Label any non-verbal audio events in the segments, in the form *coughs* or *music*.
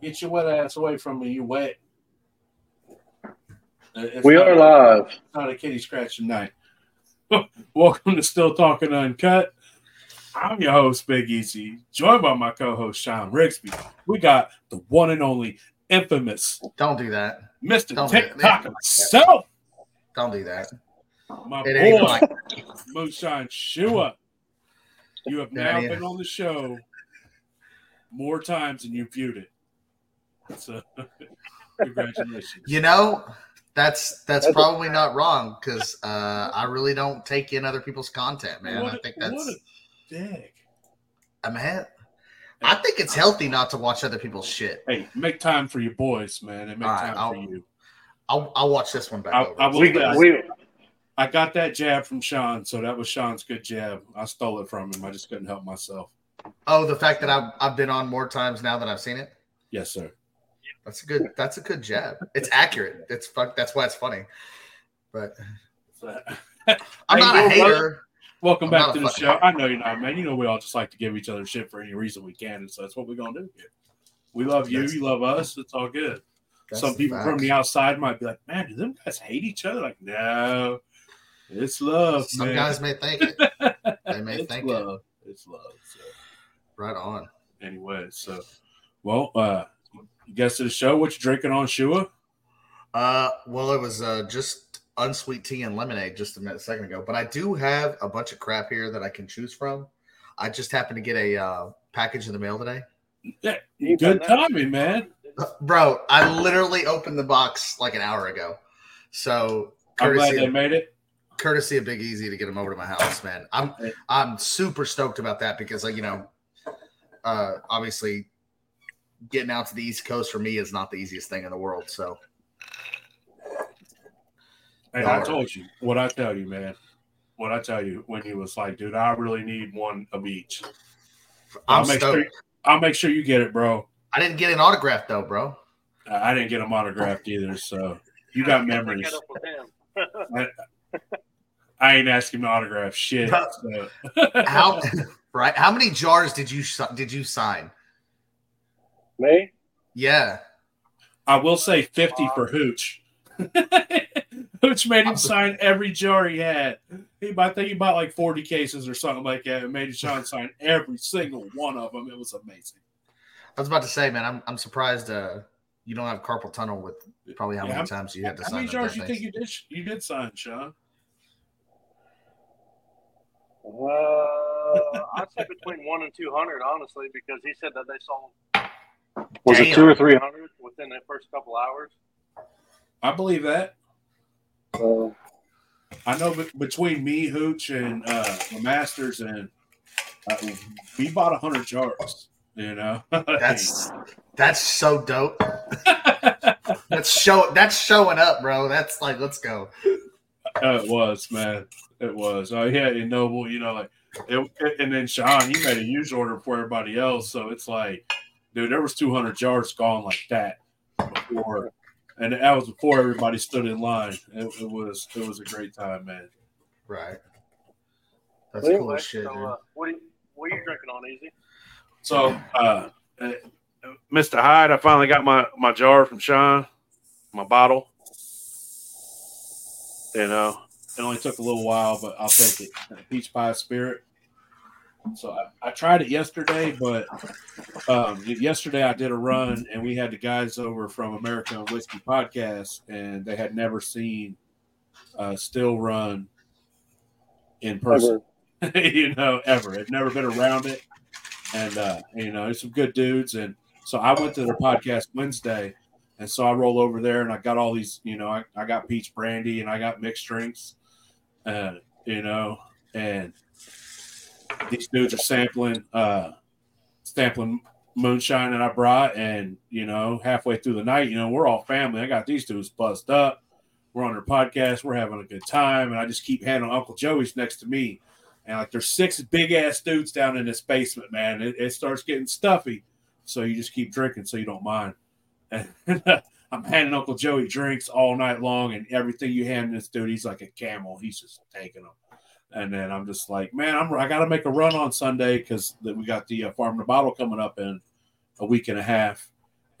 Get your wet ass away from me. You wet. It's We not- are live. It's not a kitty scratching night. *laughs* Welcome to Still Talking Uncut. I'm your host, Big Easy, joined by my co-host Sean Rigsby. We got the one and only infamous Don't do that. Mr. Don't do it. TikTok himself, Don't do that. my It boy like Moonshine Shua. You have now been on the show more times than you viewed it. So, *laughs* congratulations. you know. That's that's That's a probably not wrong because uh, I really don't take in other people's content, man. What I a- think what that's a dick. I mean, I think it's healthy not to watch other people's shit. Hey, make time for your boys, man, and make All right, time for I'll- you. I'll I'll watch this one back I- over. I will- We, we, I got that jab from Sean, so that was Sean's good jab. I stole it from him. I just couldn't help myself. oh, the fact that I've I've been on more times now than I've seen it. Yes, sir. That's a good. That's a good jab. It's accurate. It's fuck. That's why it's funny. But I'm not a hater. Welcome I'm back to the show. I know you're not, man. You know we all just like to give each other shit for any reason we can, and so that's what we're gonna do here. We love you. That's- You love us. It's all good. Some the people from the outside might be like, "Man, do them guys hate each other?" Like, no, it's love, Some man. guys may think it. They may *laughs* it's think it. love. It's love. So. Right on. anyway, so well, uh guest of the show, what you drinking on Shua? Uh, well, it was uh, just unsweet tea and lemonade just a minute second ago. But I do have a bunch of crap here that I can choose from. I just happened to get a uh, package in the mail today, Yeah, good timing, man. bro. I literally opened the box like an hour ago. So I'm glad courtesy, they of, made it. courtesy of Big Easy to get them over to my house, man. I'm I'm super stoked about that because like you know, uh, obviously getting out to the East Coast for me is not the easiest thing in the world. So And I told you what I tell you, man. What I tell you when he was like, dude, I really need one of each. I'm I'll make stoked. sure I'll make sure you get it, bro. I didn't get an autograph though, bro. I I didn't get them autographed either, so you got *laughs* memories. Get up with him. *laughs* I ain't asking to autograph shit. So. *laughs* How right? How many jars did you did you sign? Me? Yeah, I will say 50 for Hooch. *laughs* Hooch made him *laughs* sign every jar he had. He, I think he bought like 40 cases or something like that and made Sean sign every single one of them. It was amazing. I was about to say, man, I'm I'm surprised uh you don't have carpal tunnel with probably how Yeah, many times you had to How sign many them jars damn you think you did you did sign, Sean? Uh, I'd say between one and two hundred, honestly, because he said that they sold Was it two or three hundred within the first couple hours. I believe that. Uh, I know be- between me, Hooch, and uh, the Masters, and uh, we bought 100 jars, you know? *laughs* That's that's so dope. *laughs* That's show that's showing up, bro. That's like let's go. Oh, it was, man. It was. Oh, yeah, and Noble, you know, like, it, and then Sean, he made a huge order for everybody else. So it's like, dude, there was 200 jars gone like that before, and that was before everybody stood in line. It, it was, it was a great time, man. Right. That's Well, cool as shit, so, dude. uh, what are you, what are you drinking on, Easy? So, uh, uh, Mr. Hyde, I finally got my my jar from Sean, my bottle. You know, it only took a little while, but I'll take it. Peach pie spirit. So I, I tried it yesterday, but um, yesterday I did a run and we had the guys over from American Whiskey Podcast, and they had never seen uh, still run in person *laughs* you know, ever. I've never been around it. And, uh, you know, there's some good dudes. And so I went to their podcast Wednesday. And so I roll over there and I got all these, you know, I, I got peach brandy and I got mixed drinks, uh, you know, and these dudes are sampling, uh, sampling moonshine that I brought. And, you know, halfway through the night, you know, we're all family. I got these dudes buzzed up. We're on their podcast. We're having a good time. And I just keep handling Uncle Joey's next to me. And like there's six big ass dudes down in this basement, man. It, it starts getting stuffy. So you just keep drinking so you don't mind. And *laughs* I'm handing Uncle Joey drinks all night long, and everything you hand this dude, he's like a camel. He's just taking them. And then I'm just like, man, I'm I got to make a run on Sunday because we got the uh, farm to bottle coming up in a week and a half. *laughs*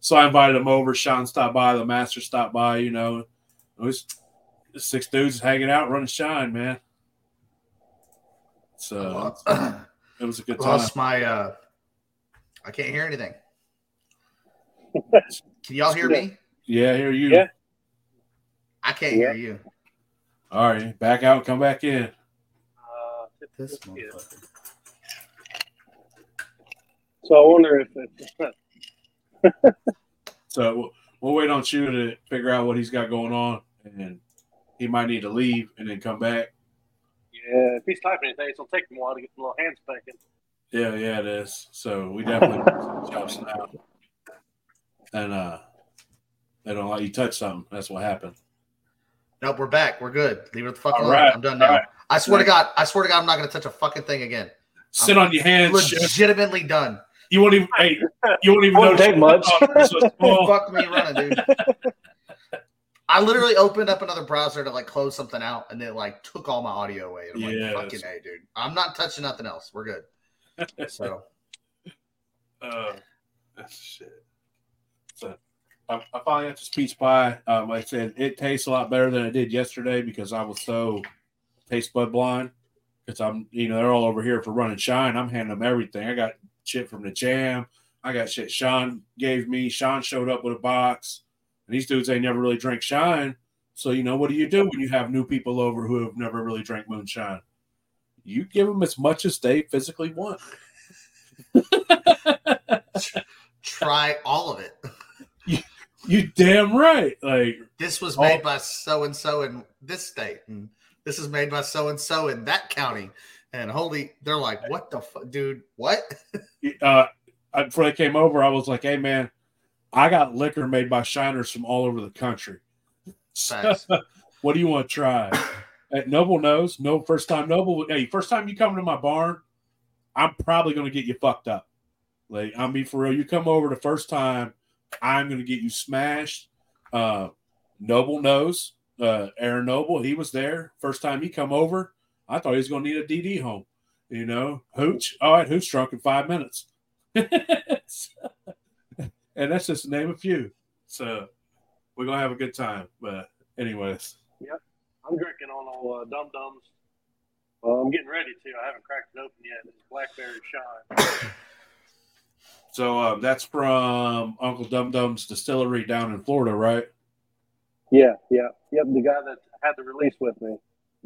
so I invited him over. Sean stopped by. The master stopped by. You know, it was six dudes hanging out, running shine, man. So *clears throat* it was a good time. Lost my. uh I can't hear anything. *laughs* Can y'all hear me? Yeah, I hear you. Yeah. I can't Yeah. hear you. All right, back out, come back in. Uh, This motherfucker. So I wonder if it, *laughs* So we'll, we'll wait on you to figure out what he's got going on, and he might need to leave and then come back. yeah, if he's typing anything, it's gonna take him a while to get the little hands spanking. Yeah, yeah, it is. So we definitely chops now. And uh they don't let you touch something. That's what happened. Nope, we're back. We're good. Leave it the fuck All alone. right. I'm done now. right. I swear to God, I swear to God, I'm not gonna touch a fucking thing again. Sit on your hands. Chef. Legitimately done. You won't even hey, you won't even Won't take much. it's so small. *laughs* Fuck me running, dude. I literally opened up another browser to like close something out, and it like took all my audio away. And I'm Yes. like, fucking a, dude. I'm not touching nothing else. We're good. *laughs* So Uh, shit. So I, I finally got this peach pie. Um, I said it tastes a lot better than it did yesterday because I was so taste bud blind. Because I'm, you know, they're all over here for running shine. I'm handing them everything. I got shit from the jam. I got shit Sean gave me. Sean showed up with a box. And these dudes ain't never really drank shine. So you know what do you do when you have new people over who have never really drank moonshine? You give them as much as they physically want. *laughs* try all of it. You damn right. Like This was made by so and so in this state, and this is made by so and so in that county. And holy, they're like, "What the fuck, dude? What?" uh, before they came over, I was like, "Hey, man, I got liquor made by shiners from all over the country. *laughs* What do you want to try?" At Noble knows. No, first time Noble. Hey, first time you come to my barn, I'm probably going to get you fucked up. Like I'm be for real. You come over the first time, I'm going to get you smashed. Uh, Noble knows. Uh, Aaron Noble, he was there first time he come over. I thought he was going to need a DD home. You know, Hooch. All right, Hooch drunk in five minutes. *laughs* and that's just to name a few. So we're gonna have a good time. But anyways, yep, I'm drinking on all uh, dum dums. Well, I'm getting ready to. I haven't cracked it open yet. It's blackberry shine. So um, that's from Uncle Dum Dum's distillery down in Florida, right? yeah, yeah, yep. The guy that had the release with me,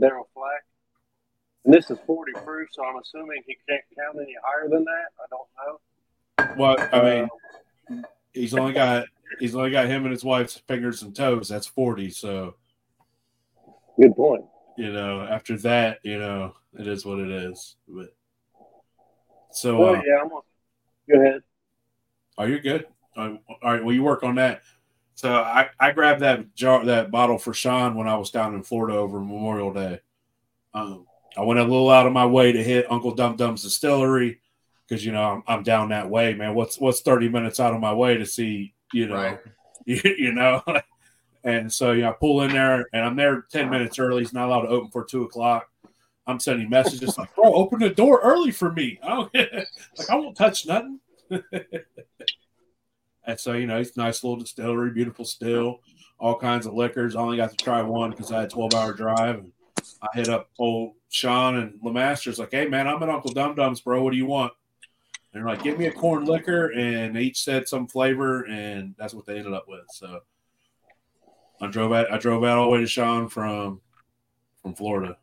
Daryl Flack. And this is 40 proof, so I'm assuming he can't count any higher than that. I don't know. Well, I mean, he's only got he's only got him and his wife's fingers and toes. That's forty. So Good point. you know, after that, you know, it is what it is. But so, Well, uh, yeah, I'm gonna go ahead. Are you good? Uh, all right. Well, you work on that. So I, I grabbed that jar that bottle for Sean when I was down in Florida over Memorial Day. Um, I went a little out of my way to hit Uncle Dum Dum's distillery because you know I'm, I'm down that way, man. What's what's 30 minutes out of my way to see you know Right. *laughs* you, you know and so you know, I pull in there and I'm there 10 minutes early. He's not allowed to open for two o'clock. I'm sending messages like, bro, open the door early for me. I *laughs* don't, like I won't touch nothing. *laughs* and so you know, it's a nice little distillery, beautiful still, all kinds of liquors. I only got to try one because I had a 12 hour drive. And I hit up old Sean and Lemaster's like, hey man, I'm at Uncle Dum Dum's, bro. What do you want? And they're like, give me a corn liquor, and they each said some flavor, and that's what they ended up with. So I drove out. I drove out all the way to Sean from from Florida.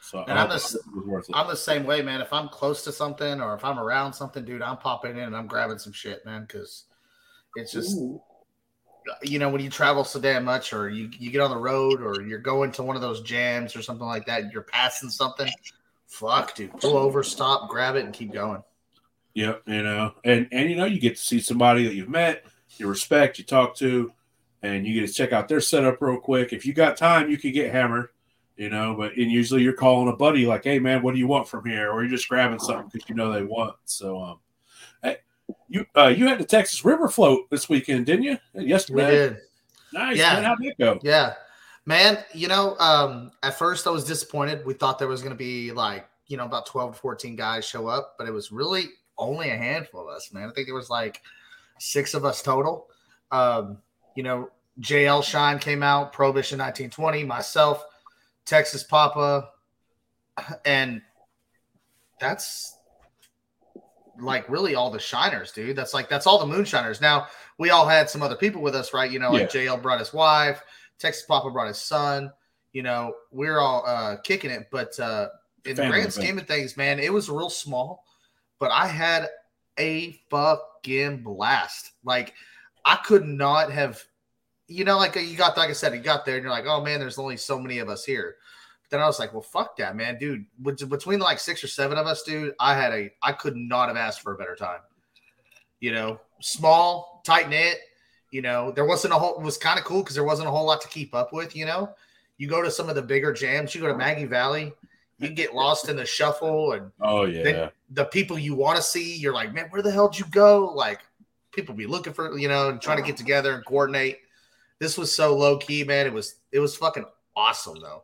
So And I'm the- it was worth it. I'm the same way, man. If I'm close to something or if I'm around something, dude, I'm popping in and I'm grabbing some shit, man. Because it's just Ooh. you know when you travel so damn much, or you you get on the road, or you're going to one of those jams or something like that, you're passing something. Fuck, dude, pull over, stop, grab it, and keep going. Yep, you know, and and you know, you get to see somebody that you've met, you respect, you talk to, and you get to check out their setup real quick. If you got time, you could get hammered, you know. But and usually you're calling a buddy like, "Hey, man, what do you want from here?" Or you're just grabbing something because you know they want. So, um, you uh, you had the Texas River float this weekend, didn't you? We Yesterday, did. nice. Yeah. Man, how'd that go? Yeah. Man, you know, um, at first I was disappointed. We thought there was going to be like, you know, about 12 to 14 guys show up, but it was really only a handful of us, man. I think there was like six of us total. Um, you know, JL Shine came out, Prohibition 1920, myself, Texas Papa, and that's like really all the shiners, dude. That's like that's all the moonshiners. Now we all had some other people with us, right? You know, like JL brought his wife, Texas Papa brought his son. You know, we're all uh kicking it, but uh in the grand scheme of things, man, it was real small, but I had a fucking blast. Like I could not have, you know, like you got, like I said, you got there and you're like, oh man, there's only so many of us here. Then I was like, well, fuck that, man, dude. Between like six or seven of us, dude, I had a, I could not have asked for a better time. You know, small, tight knit. You know, there wasn't a whole. It was kind of cool because there wasn't a whole lot to keep up with. You know, you go to some of the bigger jams. You go to Maggie Valley you get lost in the shuffle and oh yeah the people you want to see you're like man where the hell did you go like people be looking for you know and trying to get together and coordinate this was so low key man it was it was fucking awesome though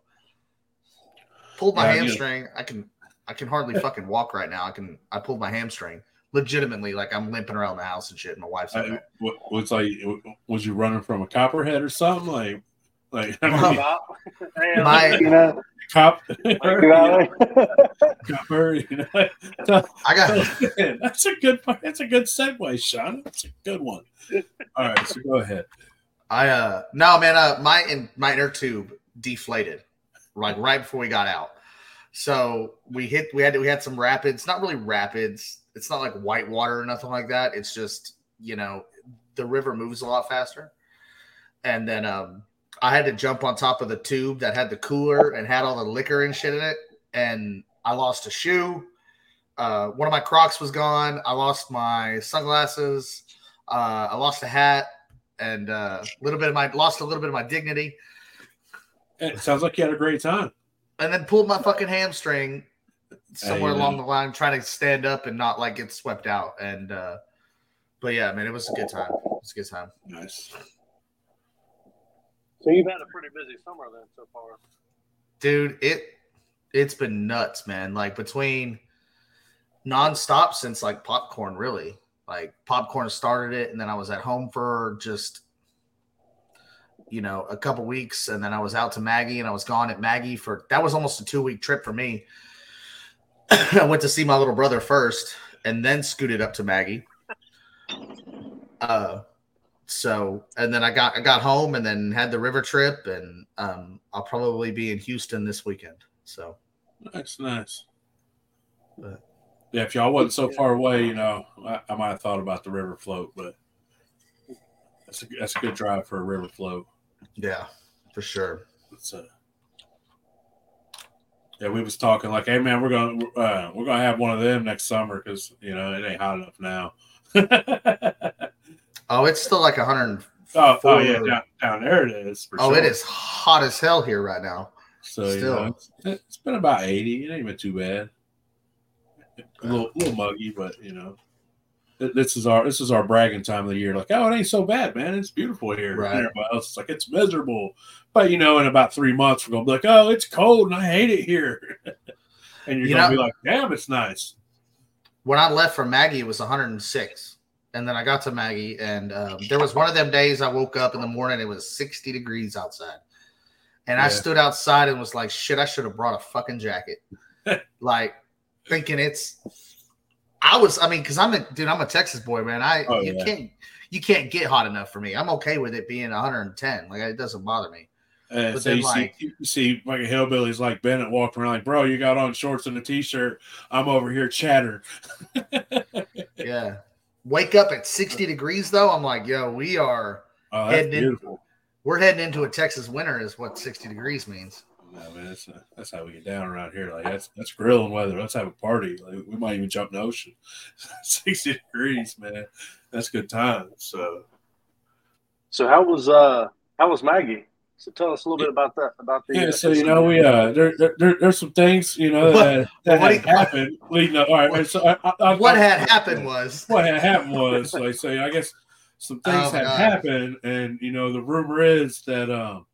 pulled my yeah, hamstring i can i can hardly fucking walk right now i can i pulled my hamstring legitimately like i'm limping around the house and shit and my wife's like was like was you running from a copperhead or something like like *laughs* I mean, my, you know, cop, *laughs* *laughs* copper, you know. I got that's a good that's a good segue, Sean. That's a good one. All right, so go ahead. I uh no man, uh my in my inner tube deflated like right before we got out. So we hit we had we had some rapids, not really rapids. It's not like white water or nothing like that. It's just, you know, the river moves a lot faster. And then um I had to jump on top of the tube that had the cooler and had all the liquor and shit in it, and I lost a shoe. Uh, one of my Crocs was gone. I lost my sunglasses. Uh, I lost a hat, and a uh, little bit of my lost a little bit of my dignity. It sounds like you had a great time. And then pulled my fucking hamstring somewhere along the line, trying to stand up and not like get swept out. And uh, but yeah, man, it was a good time. It was a good time. Nice. So you've had a pretty busy summer then so far. Dude, it it's been nuts, man. Like between nonstop since like popcorn, really. Like popcorn started it, and then I was at home for just you know a couple weeks, and then I was out to Maggie, and I was gone at Maggie for that was almost a two week trip for me. *clears throat* I went to see my little brother first, and then scooted up to Maggie. Uh, so and then I got I got home and then had the river trip and um, I'll probably be in Houston this weekend. So nice, nice. But, yeah, if y'all wasn't so far away, you know, I, I, might have thought about the river float, but that's a that's a good drive for a river float. Yeah, for sure. A yeah, we was talking like, hey man, we're gonna uh, we're gonna have one of them next summer because you know it ain't hot enough now. *laughs* Oh, it's still like 100. Oh, oh yeah, down, down there it is. oh, sure. it is hot as hell here right now. So still, you know, it's, it's been about 80. It ain't been too bad. A little, little muggy, but you know, this is our this is our bragging time of the year. Like, oh, it ain't so bad, man. It's beautiful here. Right. And everybody else is like, it's miserable. But you know, in about three months, we're gonna be like, oh, it's cold and I hate it here. *laughs* and you're you gonna know, be like, damn, it's nice. When I left for Maggie, it was 106 and then I got to Maggie, and um, there was one of them days I woke up in the morning, it was 60 degrees outside. And yeah. I stood outside and was like, shit, I should have brought a fucking jacket. *laughs* like, thinking it's, I was, I mean, because I'm a dude, I'm a Texas boy, man. I, oh, you yeah. can't, you can't get hot enough for me. I'm okay with it being 110. Like, it doesn't bother me. Uh, but so then, you, like, see, you see, like a hillbilly's like Bennett walking around, like, bro, you got on shorts and a t-shirt. I'm over here chattering. *laughs* yeah, Wake up at 60 degrees though. I'm like, yo, we are oh, heading into we're heading into a Texas winter, is what 60 degrees means. No, man, that's, that's how we get down around here. Like that's that's grilling weather. Let's have a party. Like we might even jump in the ocean. *laughs* 60 degrees, man. That's good time. So So how was uh how was Maggie? So tell us a little bit about that. About the yeah. Uh, so you know, we uh, there, there, there there's some things you know that, that had happened leading up. All right, what, so I, I, what I, had happened was *laughs* what had happened was like so. I guess some things oh, had God. happened, and you know, the rumor is that um,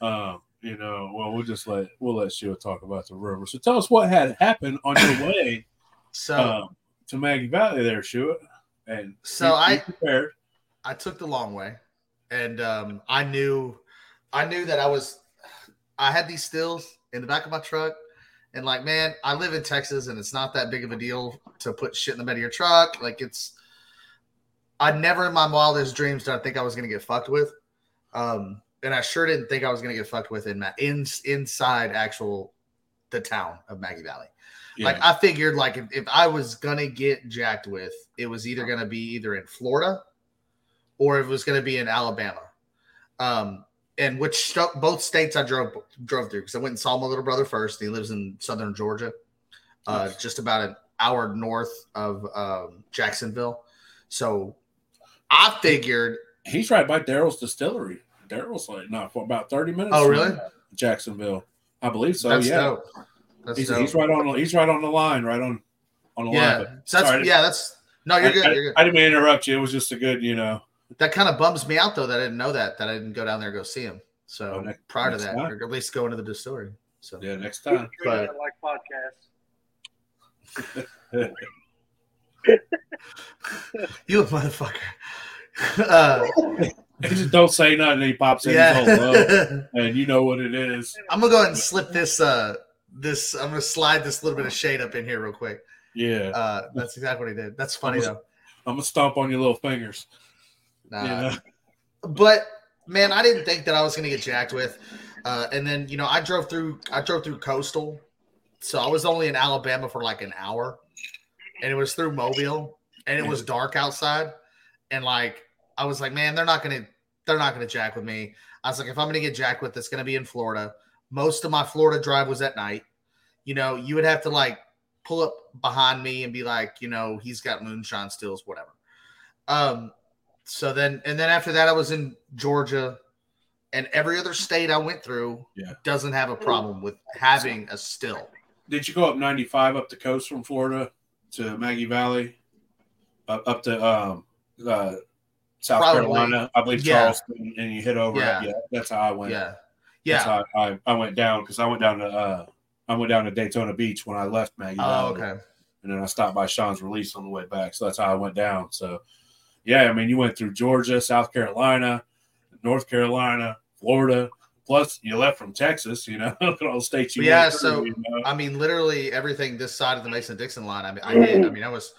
um, you know, well, we'll just let we'll let Shua talk about the river. So tell us what had happened on your *coughs* way, so um, to Maggie Valley there, Shua. And So I- prepared. I took the long way, and um, I knew, I knew that I was, I had these stills in the back of my truck, and like, man, I live in Texas, and it's not that big of a deal to put shit in the bed of your truck. Like, it's, I never in my wildest dreams did I think I was gonna get fucked with, um, and I sure didn't think I was gonna get fucked with in Ma- in inside actual the town of Maggie Valley. Yeah. Like I figured, like if, if I was gonna get jacked with, it was either gonna be either in Florida or it was gonna be in Alabama. Um, and which st- both states I drove drove through because I went and saw my little brother first. He lives in southern Georgia, uh, Nice. just about an hour north of um, Jacksonville. So I figured, He's right by Daryl's distillery. Daryl's like not for about thirty minutes. Oh, really? Jacksonville, I believe so. that's yeah, dope. That's he's, dope. he's right on. He's right on the line. Right on on the line. yeah, But so that's sorry, yeah, that's no, you're I, good. I- You're good. I didn't mean to interrupt you. It was just a good, you know. that kind of bums me out though that I didn't know that that I didn't go down there and go see him. So Oh, next- prior to that, time. or at least go into the distillery. So Yeah, next time. Treat But- it like podcasts. *laughs* *laughs* you a motherfucker. *laughs* uh, He just don't say nothing. And he pops in. He's all low, yeah. *laughs* and you know what it is. I'm gonna go ahead and slip this. Uh, this I'm gonna slide this little bit of shade up in here real quick. Yeah, Uh, that's exactly what he did. That's funny though. I'm gonna stomp on your little fingers. Nah. Know? but man, I didn't think that I was gonna get jacked with. Uh, and then you know, I drove through. I drove through coastal, so I was only in Alabama for like an hour, and it was through Mobile, and it was dark outside, and like I was like, man, they're not gonna, they're not gonna jack with me. I was like, if I'm gonna get jacked with, it's gonna be in Florida. Most of my Florida drive was at night. You know, you would have to like pull up behind me and be like, you know, he's got moonshine stills, whatever. Um, so then and then after that, I was in Georgia, and every other state I went through Yeah. doesn't have a problem with having a still. Did you go up 95 up the coast from Florida to Maggie Valley, up up to um, uh, South Probably. Carolina? I believe Yeah. Charleston, and you hit over. Yeah. Yeah, that's how I went. Yeah, That's yeah. how I, I went down because I went down to uh, I went down to Daytona Beach when I left Maggie Oh, Valley. okay. and then I stopped by Sean's release on the way back. So that's how I went down. So, yeah, I mean, you went through Georgia, South Carolina, North Carolina, Florida. Plus, you left from Texas. You know, *laughs* look at all the states you. Yeah, through, so- you know? I mean, literally everything this side of the Mason Dixon line. I mean, I *clears throat* did. I mean, I was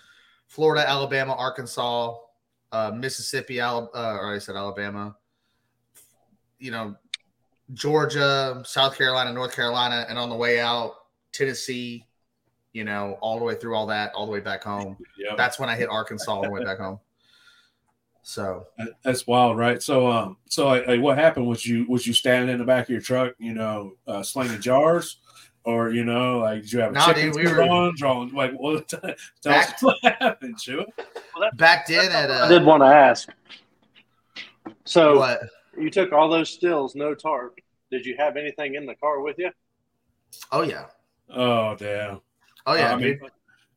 Florida, Alabama, Arkansas, uh, Mississippi, Al- uh, or I said Alabama. You know, Georgia, South Carolina, North Carolina, and on the way out, Tennessee. You know, all the way through all that, all the way back home. yeah, That's when I hit Arkansas on the way back home. So that's wild, right? So, um, so like, what happened? Was you was you standing in the back of your truck, you know, uh, slinging jars, or you know, like did you have a Nah, chicken dude, we suit were- on, drawing like *laughs* what? Tell Back- us what happened, Shua. back then at I did uh, want to ask. So what? you took all those stills, no tarp. Did you have anything in the car with you? Oh yeah, Oh damn! oh yeah, I mean, dude.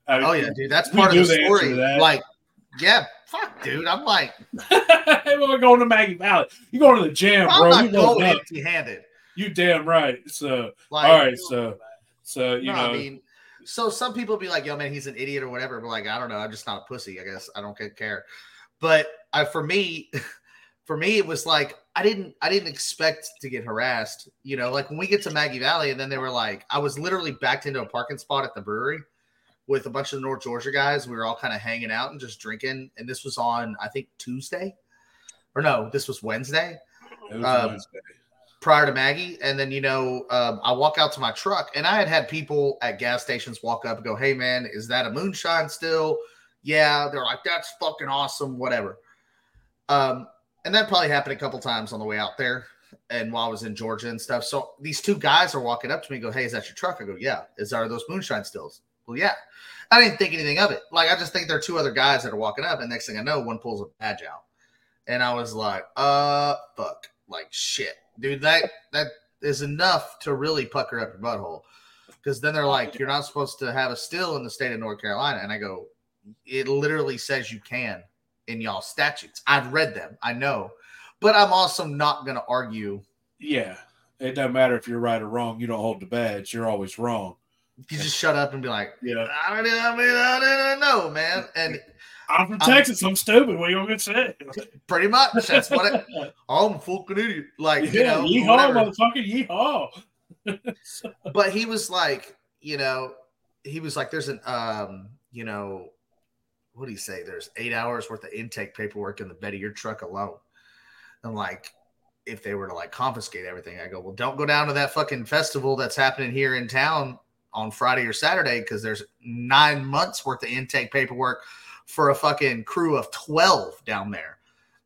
I mean, Oh yeah, dude. That's part of the the story. that. Like, yeah, fuck, dude. I'm like, *laughs* We're going to Maggie Valley. You going to the gym, I'm bro? not You going going up. empty-handed. You damn right. So Like, all right, so so you no, know, I mean, so some people be like, "Yo, man, he's an idiot" or whatever. But like, I don't know. I'm just not a pussy. I guess I don't care. But I, for me, *laughs* for me, it was like I didn't, I didn't expect to get harassed. You know, like when we get to Maggie Valley, and then they were like, I was literally backed into a parking spot at the brewery with a bunch of the North Georgia guys. We were all kind of hanging out and just drinking. And this was on, I think, Tuesday, or no, this was Wednesday. it was um, Wednesday. Prior to Maggie. And then, you know, um, I walk out to my truck and I had had people at gas stations walk up and go, Hey, man, is that a moonshine still? Yeah. They're like, That's fucking awesome. Whatever. Um, and that probably happened a couple times on the way out there and while I was in Georgia and stuff. So these two guys are walking up to me and go, Hey, is that your truck? I go, Yeah. Is are those moonshine stills? Well, yeah. I didn't think anything of it. Like, I just think there are two other guys that are walking up, and next thing I know, one pulls a badge out. And I was like, uh, fuck. Like, shit. Dude, that that is enough to really pucker up your butthole. Because then they're like, you're not supposed to have a still in the state of North Carolina. And I go, it literally says you can in y'all statutes. I've read them. I know. But I'm also not going to argue. Yeah, it doesn't matter if you're right or wrong. You don't hold the badge. You're always wrong. You just shut up and be like, Yeah, I don't know. I mean, I don't know, man. And I'm from Texas. I'm, I'm stupid. What are you gonna say? Pretty much. That's what it. *laughs* I'm a fucking idiot. Like yeah, you know, yeehaw, motherfucker, yeehaw. *laughs* but he was like, you know, he was like, there's an, um, you know, what do you say? There's eight hours worth of intake paperwork in the bed of your truck alone. And like, if they were to like confiscate everything, I go, well, don't go down to that fucking festival that's happening here in town on Friday or Saturday because there's nine months worth of intake paperwork for a fucking crew of 12 down there.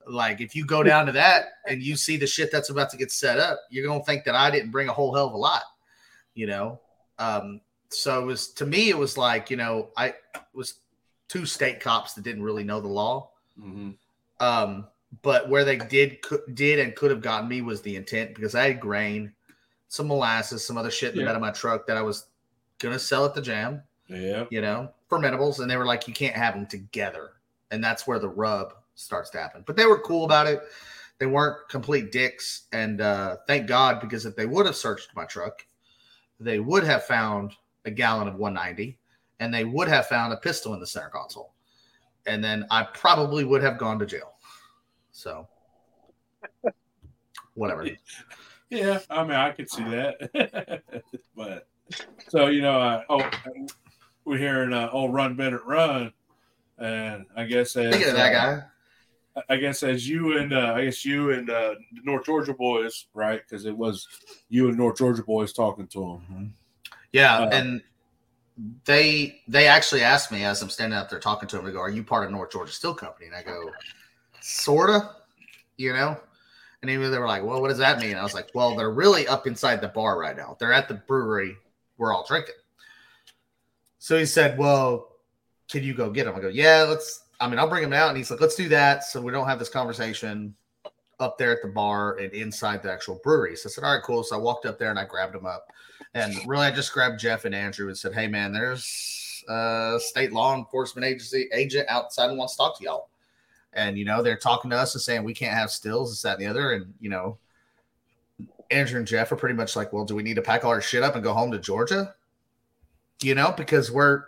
Like, if you go down to that and you see the shit that's about to get set up, you're going to think that I didn't bring a whole hell of a lot, you know? Um, so it was to me, it was like, you know, I was two state cops that didn't really know the law. Mm-hmm. Um, but where they did could, did and could have gotten me was the intent because I had grain, some molasses, some other shit in the yeah. bed of my truck that I was gonna sell at the jam. Yeah, you know, fermentables, and they were like, you can't have them together, and that's where the rub starts to happen. But they were cool about it. They weren't complete dicks, and uh, thank God because if they would have searched my truck, they would have found a gallon of 190, and they would have found a pistol in the center console, and then I probably would have gone to jail. So, *laughs* whatever. Yeah, I mean, I could see that, *laughs* but so you know, uh, oh, we're hearing uh, "Oh Run Bennett Run," and I guess as, Thinking of that uh, guy. I guess as you and uh, I guess you and uh, North Georgia boys, right? Because it was you and North Georgia boys talking to him. Mm-hmm. Yeah, uh, and they they actually asked me as I'm standing out there talking to them. They go, "Are you part of North Georgia Still Company?" And I go, "Sorta," you know. And even they were like, "Well, what does that mean?" I was like, "Well, they're really up inside the bar right now. They're at the brewery. We're all drinking." So he said, "Well, can you go get him? I go, "Yeah, let's. I mean, I'll bring him out." And he's like, "Let's do that, so we don't have this conversation up there at the bar and inside the actual brewery." So I said, "All right, cool." So I walked up there and I grabbed him up, and really, I just grabbed Jeff and Andrew and said, "Hey, man, there's a state law enforcement agency agent outside and wants to talk to y'all." And you know, they're talking to us and saying we can't have stills, this, that, and the other. And you know, Andrew and Jeff are pretty much like, "Well, do we need to pack all our shit up and go home to Georgia?" You know, because we're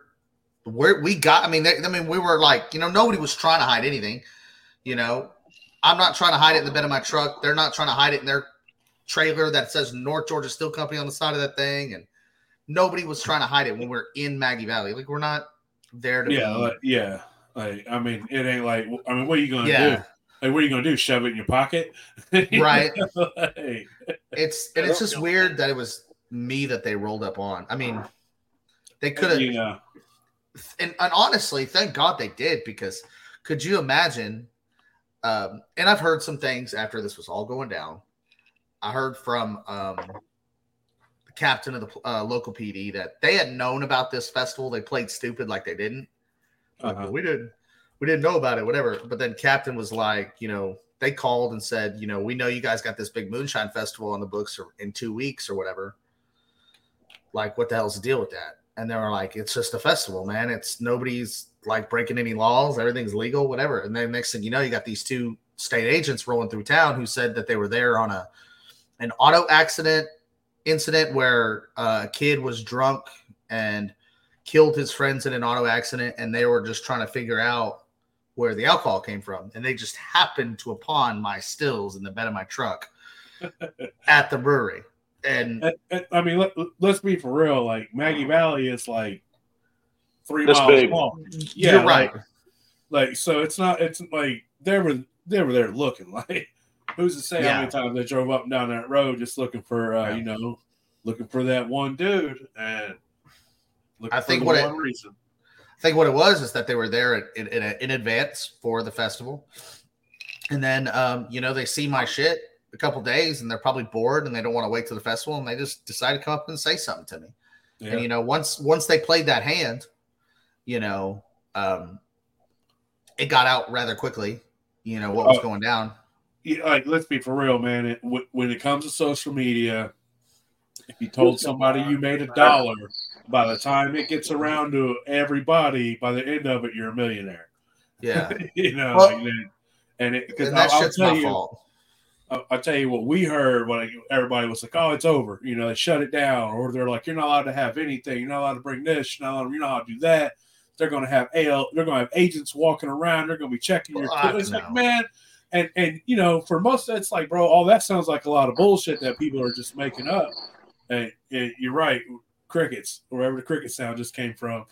we're we got. I mean, they, I mean, we were like, you know, nobody was trying to hide anything. You know, I'm not trying to hide it in the bed of my truck. They're not trying to hide it in their trailer that says North Georgia Still Company on the side of that thing, and nobody was trying to hide it when we're in Maggie Valley. Like we're not there to yeah, be. Like, yeah. Like I mean, it ain't like I mean, what are you gonna yeah. do? Like, what are you gonna do? Shove it in your pocket? *laughs* right. like, it's and it's just weird that it was me that they rolled up on. I mean, they could have, yeah. And, and honestly, thank God they did because could you imagine? Um, and I've heard some things after this was all going down. I heard from um, the captain of the uh, local PD that they had known about this festival. They played stupid like they didn't. Uh-huh. Like, we didn't. We didn't know about it, whatever. But then captain was like, you know, they called and said, you know, we know you guys got this big moonshine festival on the books in two weeks or whatever. Like, what the hell's the deal with that? And they were like, "It's just a festival, man. It's nobody's like breaking any laws. Everything's legal, whatever." And then next thing you know, you got these two state agents rolling through town who said that they were there on a an auto accident incident where uh, a kid was drunk and killed his friends in an auto accident, and they were just trying to figure out where the alcohol came from, and they just happened to upon my stills in the bed of my truck *laughs* at the brewery. And I mean, let, us be for real. Like Maggie Valley is like three miles big. long. Yeah, You're right. Like, like, so, it's not. It's like they were they were there looking. *laughs* Like who's to say yeah. how many times they drove up and down that road just looking for uh, yeah. you know looking for that one dude and I think what it, reason. I think what it was is that they were there in, in, in advance for the festival, and then um, you know they see my shit a couple days and they're probably bored and they don't want to wait to the festival and they just decide to come up and say something to me. Yeah. And you know, once once they played that hand, you know, um, it got out rather quickly. You know what was oh, going down. Yeah, like let's be for real, man. It, w- when it comes to social media, if you told somebody you made a dollar, by the time it gets around to everybody, by the end of it, you're a millionaire. Yeah, *laughs* you know, well, like and it because that shit's my you, fault. I tell you what, we heard when everybody was like, "Oh, it's over," you know, they shut it down, or they're like, "You're not allowed to have anything. You're not allowed to bring this. You're not allowed, you're not allowed to do that." They're going to have ALE. They're going to have agents walking around. They're going to be checking your. Fuck It's no. like man, and and you know, for most, it's like, bro, all that sounds like a lot of bullshit that people are just making up. And, and you're right, crickets, wherever the cricket sound just came from.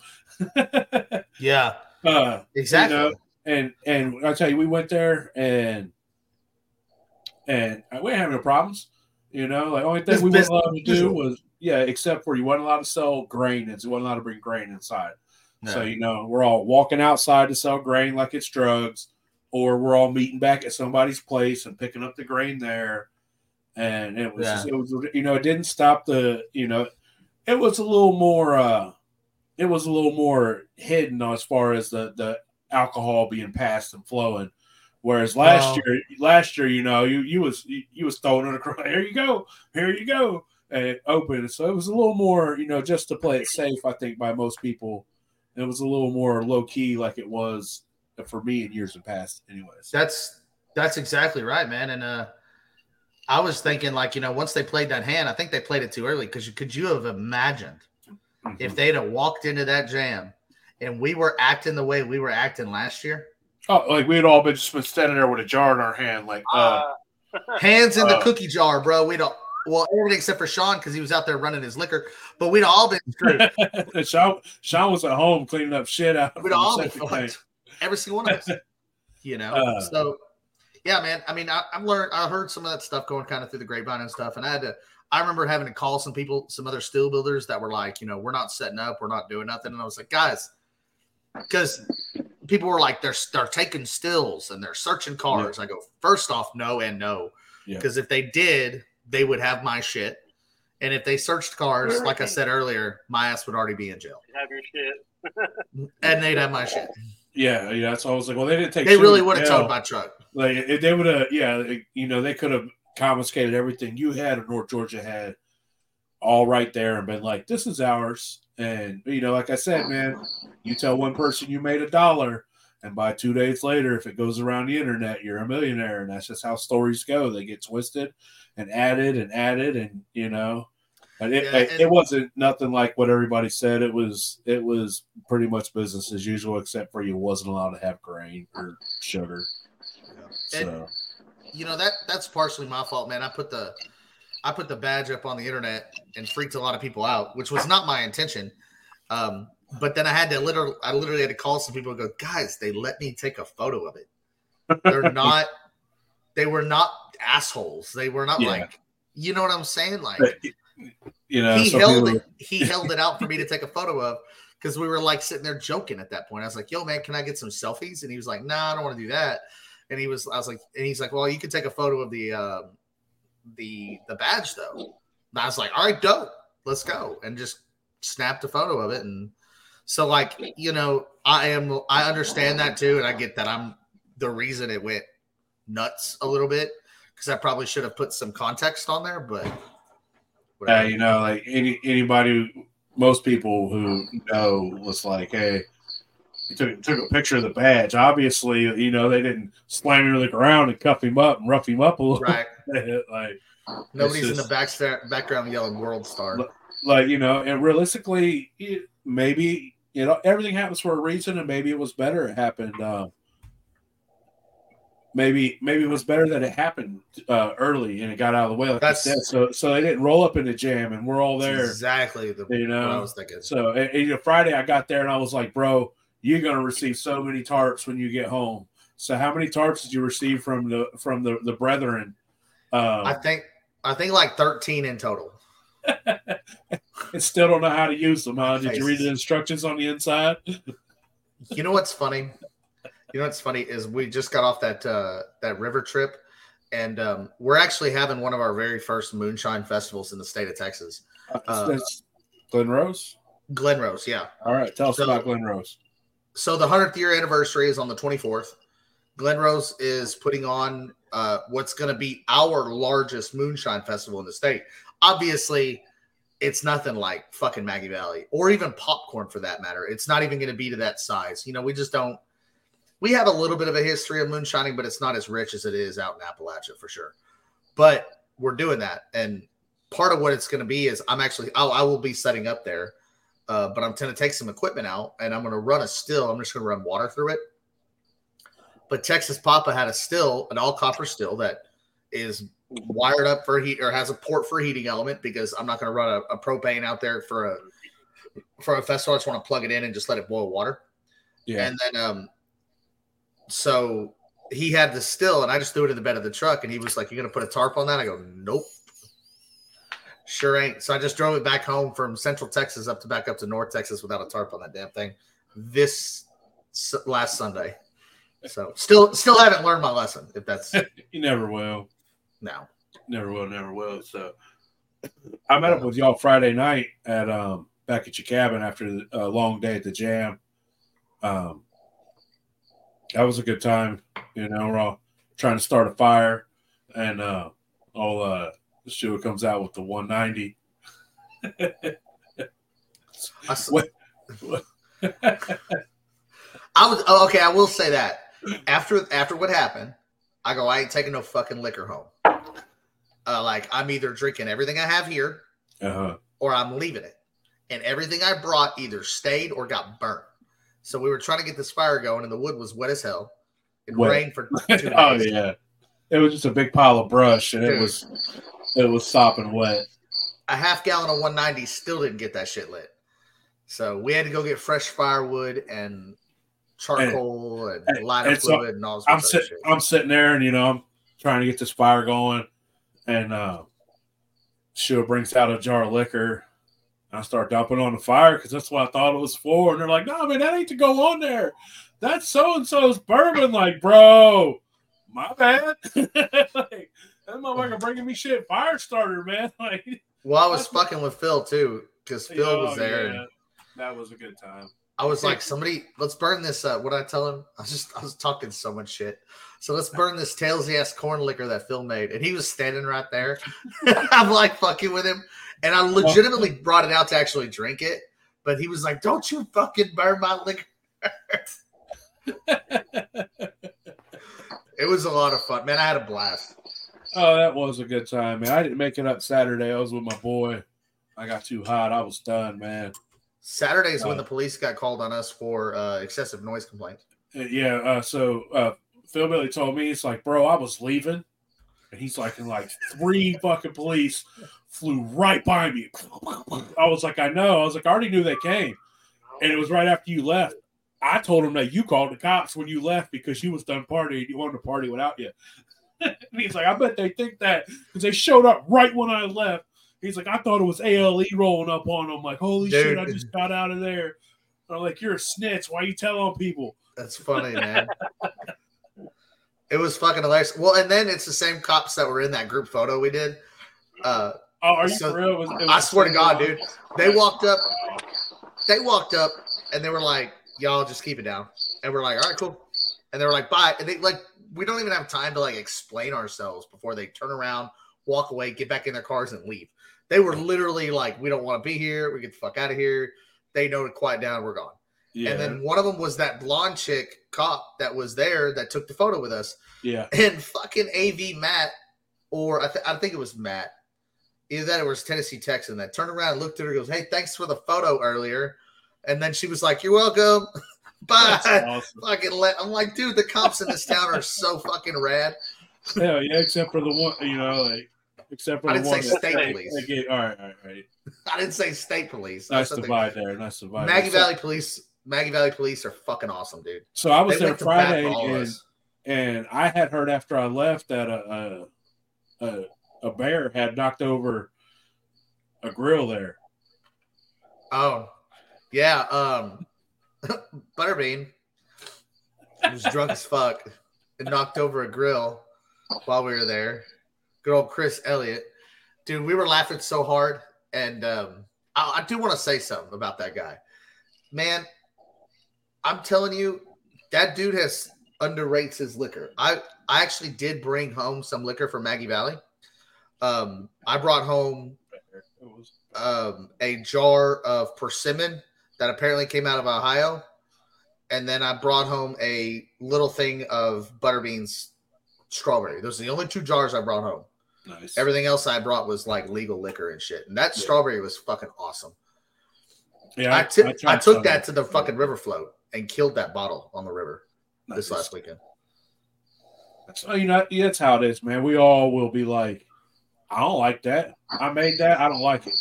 *laughs* Yeah, uh, exactly. you know, and and I tell you, we went there and and we didn't have no problems. You know, like only thing It's we weren't allowed to do was yeah, except for you weren't allowed to sell grain, and you weren't allowed to bring grain inside. So you know, we're all walking outside to sell grain like it's drugs, or we're all meeting back at somebody's place and picking up the grain there. And it was, Yeah. just, it was, you know, it didn't stop the, you know, it was a little more, uh, it was a little more hidden as far as the the alcohol being passed and flowing. Whereas last Well- year, last year, you know, you you was you, you was throwing it across. *laughs* Here you go, here you go, and it opened. So it was a little more, you know, just to play it safe. I think by most people, it was a little more low key, like it was for me in years in past. Anyways, That's that's exactly right, man. And uh I was thinking, like, you know, once they played that hand, I think they played it too early because could you have imagined Mhm. if they'd have walked into that jam and we were acting the way we were acting last year? Oh, like we had all been just been standing there with a jar in our hand, like uh, Uh, *laughs* Hands in the Uh, cookie jar, bro. We'd all well, everything except for Sean because he was out there running his liquor, but we'd all been *laughs* screwed. Sean, Sean was at home cleaning up shit out. We'd all been fucked. Every single one of us. *laughs* You know. Uh. so yeah, man. I mean, I, I've learned I heard some of that stuff going kind of through the grapevine and stuff. And I had to I remember having to call some people, some other still builders that were like, you know, we're not setting up, we're not doing nothing. And I was like, guys, because people were like, they're they're taking stills and they're searching cars. I go, first off, no and no. Yeah. Because if they did, they would have my shit. And if they searched cars, like I said earlier, my ass would already be in jail. have your shit. *laughs* And they'd have my shit. Yeah, yeah. So I was like, well, they didn't take. They shit really would have towed my truck. Like if they would have, yeah, you know, they could have confiscated everything you had or North Georgia had, all right there, and been like, "This is ours." And you know, like I said, man, you tell one person you made a dollar, and by two days later, if it goes around the internet, you're a millionaire, and that's just how stories go. They get twisted and added and added, and you know. But it, Yeah, and- it wasn't nothing like what everybody said. It was it was pretty much business as usual, except for you wasn't allowed to have grain or sugar. And- So you know that that's partially my fault, man. I put the I put the badge up on the internet and freaked a lot of people out, which was not my intention. Um, but then I had to literally I literally had to call some people and go, guys, they let me take a photo of it. They're *laughs* not they were not assholes. They were not Yeah. like you know what I'm saying? Like you know, he held people- it, he held it out for me to take a photo of because we were like sitting there joking at that point. I was like, "Yo, man, can I get some selfies?" And he was like, "Nah, I don't want to do that." And he was, I was like, and he's like, "Well, you can take a photo of the um the the badge though." And I was like, "All right, dope, let's go," and just snapped a photo of it. And so, like, you know, I am, I understand that too, and I get that I'm the reason it went nuts a little bit because I probably should have put some context on there, but. whatever. you know, like any anybody, most people who know was like, hey, he took took a picture of the badge. Obviously, you know, they didn't slam him to the ground and cuff him up and rough him up a little right. *laughs* bit, like. Nobody's It's in the back background yelling "World Star." Like you know and realistically it, maybe you know everything happens for a reason and maybe it was better it happened uh, maybe maybe it was better that it happened uh, early and it got out of the way like That's- so so they didn't roll up in the jam and we're all there exactly the you what I was thinking. so and, and, you know friday i got there and i was like bro you're going to receive so many tarps when you get home so how many tarps did you receive from the from the the brethren um, I think I think like thirteen in total. and *laughs* still don't know how to use them huh? did you read the instructions on the inside *laughs* You know what's funny? You know what's funny is we just got off that uh, that river trip, and um, we're actually having one of our very first moonshine festivals in the state of Texas, Uh, That's Glen Rose. Glen Rose. Yeah. All right, tell us So- about Glen Rose. So the hundredth year anniversary is on the twenty fourth. Glen Rose is putting on uh, what's going to be our largest moonshine festival in the state. Obviously, it's nothing like fucking Maggie Valley or even popcorn for that matter. It's not even going to be to that size. You know, we just don't. We have a little bit of a history of moonshining, but it's not as rich as it is out in Appalachia for sure. But we're doing that, and part of what it's going to be is I'm actually I'll, I will be setting up there uh, but I'm going to take some equipment out and I'm going to run a still. I'm just going to run water through it. But Texas Papa had a still, an all copper still that is wired up for heat or has a port for heating element because I'm not going to run a, a propane out there for a for a festival. I just want to plug it in and just let it boil water. Yeah. And then um so he had the still and I just threw it in the bed of the truck and he was like, "You're gonna put a tarp on that? I go, Nope. Sure ain't. So I just drove it back home from central Texas up to back up to North Texas without a tarp on that damn thing this last Sunday. So still still haven't learned my lesson if that's *laughs* you never will. no. Never will, never will. So I met up with y'all Friday night at um back at your cabin after a long day at the jam. Um that was a good time. You know, we're all trying to start a fire and uh all uh Shua comes out with the 190. *laughs* I, s- What- *laughs* I was oh, okay. I will say that after after what happened, I go. I ain't taking no fucking liquor home. Uh, like I'm either drinking everything I have here Uh-huh. or I'm leaving it, and everything I brought either stayed or got burnt. So we were trying to get this fire going, and the wood was wet as hell. It Wet. rained for *laughs* two days. oh yeah. It was just a big pile of brush and it was it was sopping wet. a half gallon of 190 still didn't get that shit lit. So we had to go get fresh firewood and charcoal and, and- lighter and so fluid and all I'm sitting shit. I'm sitting there and you know I'm trying to get this fire going and uh Shua brings out a jar of liquor. I start dumping on the fire because that's what I thought it was for. And they're like, no, man, that ain't to go on there. That's so and so's bourbon. Like, bro, my bad. *laughs* like, that motherfucker bringing me shit fire starter, man. *laughs* Like, Well, I was fucking with Phil too because Phil oh, was there. yeah. And That was a good time. I was *laughs* like, somebody, let's burn this. Uh, what did I tell him? *laughs* I was just, I was talking so much shit. So let's burn this tailsy ass corn liquor that Phil made. And he was standing right there. I'm like fucking with him. And I legitimately brought it out to actually drink it. But he was like, don't you fucking burn my liquor. It was a lot of fun. Man, I had a blast. Oh, that was a good time, man. I didn't make it up Saturday. I was with my boy. I got too hot. I was done, man. Saturdays when Uh, the police got called on us for uh, excessive noise complaints. Uh, Yeah. Uh, so uh, Phil Billy told me, it's like, bro, I was leaving. And he's like, and like three fucking police flew right by me. I was like, I know. I was like, I already knew they came. And it was right after you left. I told him that you called the cops when you left because you was done partying. You wanted to party without you. And *laughs* he's like, I bet they think that because they showed up right when I left. He's like, I thought it was ALE rolling up on him. Like, holy Dude. shit, I just got out of there. I'm like, you're a snitch. Why you telling people? That's funny, man. it was fucking hilarious. Well, and then it's the same cops that were in that group photo we did. Uh, Oh, are you So, for real? It was- it was I swear to God, dude. They walked up. They walked up and they were like, "Y'all just keep it down." And we're like, "All right, cool." And they were like, "Bye." And they like, we don't even have time to like explain ourselves before they turn around, walk away, get back in their cars, and leave. They were literally like, "We don't want to be here. We get the fuck out of here." They know to quiet down. We're gone. Yeah, And then one of them was that blonde chick cop that was there that took the photo with us. yeah, And fucking AV Matt, or I, th- I think it was Matt, either that or it was Tennessee Texan that turned around and looked at her goes, Hey, thanks for the photo earlier. And then she was like, You're welcome. *laughs* Bye. that's awesome. Fucking let I'm like, dude, the cops in this town are so *laughs* fucking rad. Hell yeah, except for the one, you know, like except for I the didn't one. say state they- police. get- all right, all right, all right. I didn't say state police. I Nice the- divide there. Nice divide. Maggie there. Valley Police, Maggie Valley Police are fucking awesome, dude. So, so I was They there went to bat Friday, for all of and, and I had heard after I left that a a, a a bear had knocked over a grill there. Oh, yeah. Um, *coughs* Butterbean was drunk as fuck and knocked over a grill while we were there. Good old Chris Elliott, dude. We were laughing so hard, and um, I, I do want to say something about that guy, man. I'm telling you, that dude has underrates his liquor. I I actually did bring home some liquor from Maggie Valley. Um, I brought home um, a jar of persimmon that apparently came out of Ohio. And then I brought home a little thing of butterbeans strawberry. Those are the only two jars I brought home. nice. Everything else I brought was like legal liquor and shit. And that Yeah. strawberry was fucking awesome. Yeah, I, ti- I tried took that to the fucking river float and killed that bottle on the river this last weekend. So oh, you know, that's how it is, man. We all will be like, I don't like that. I made that. I don't like it.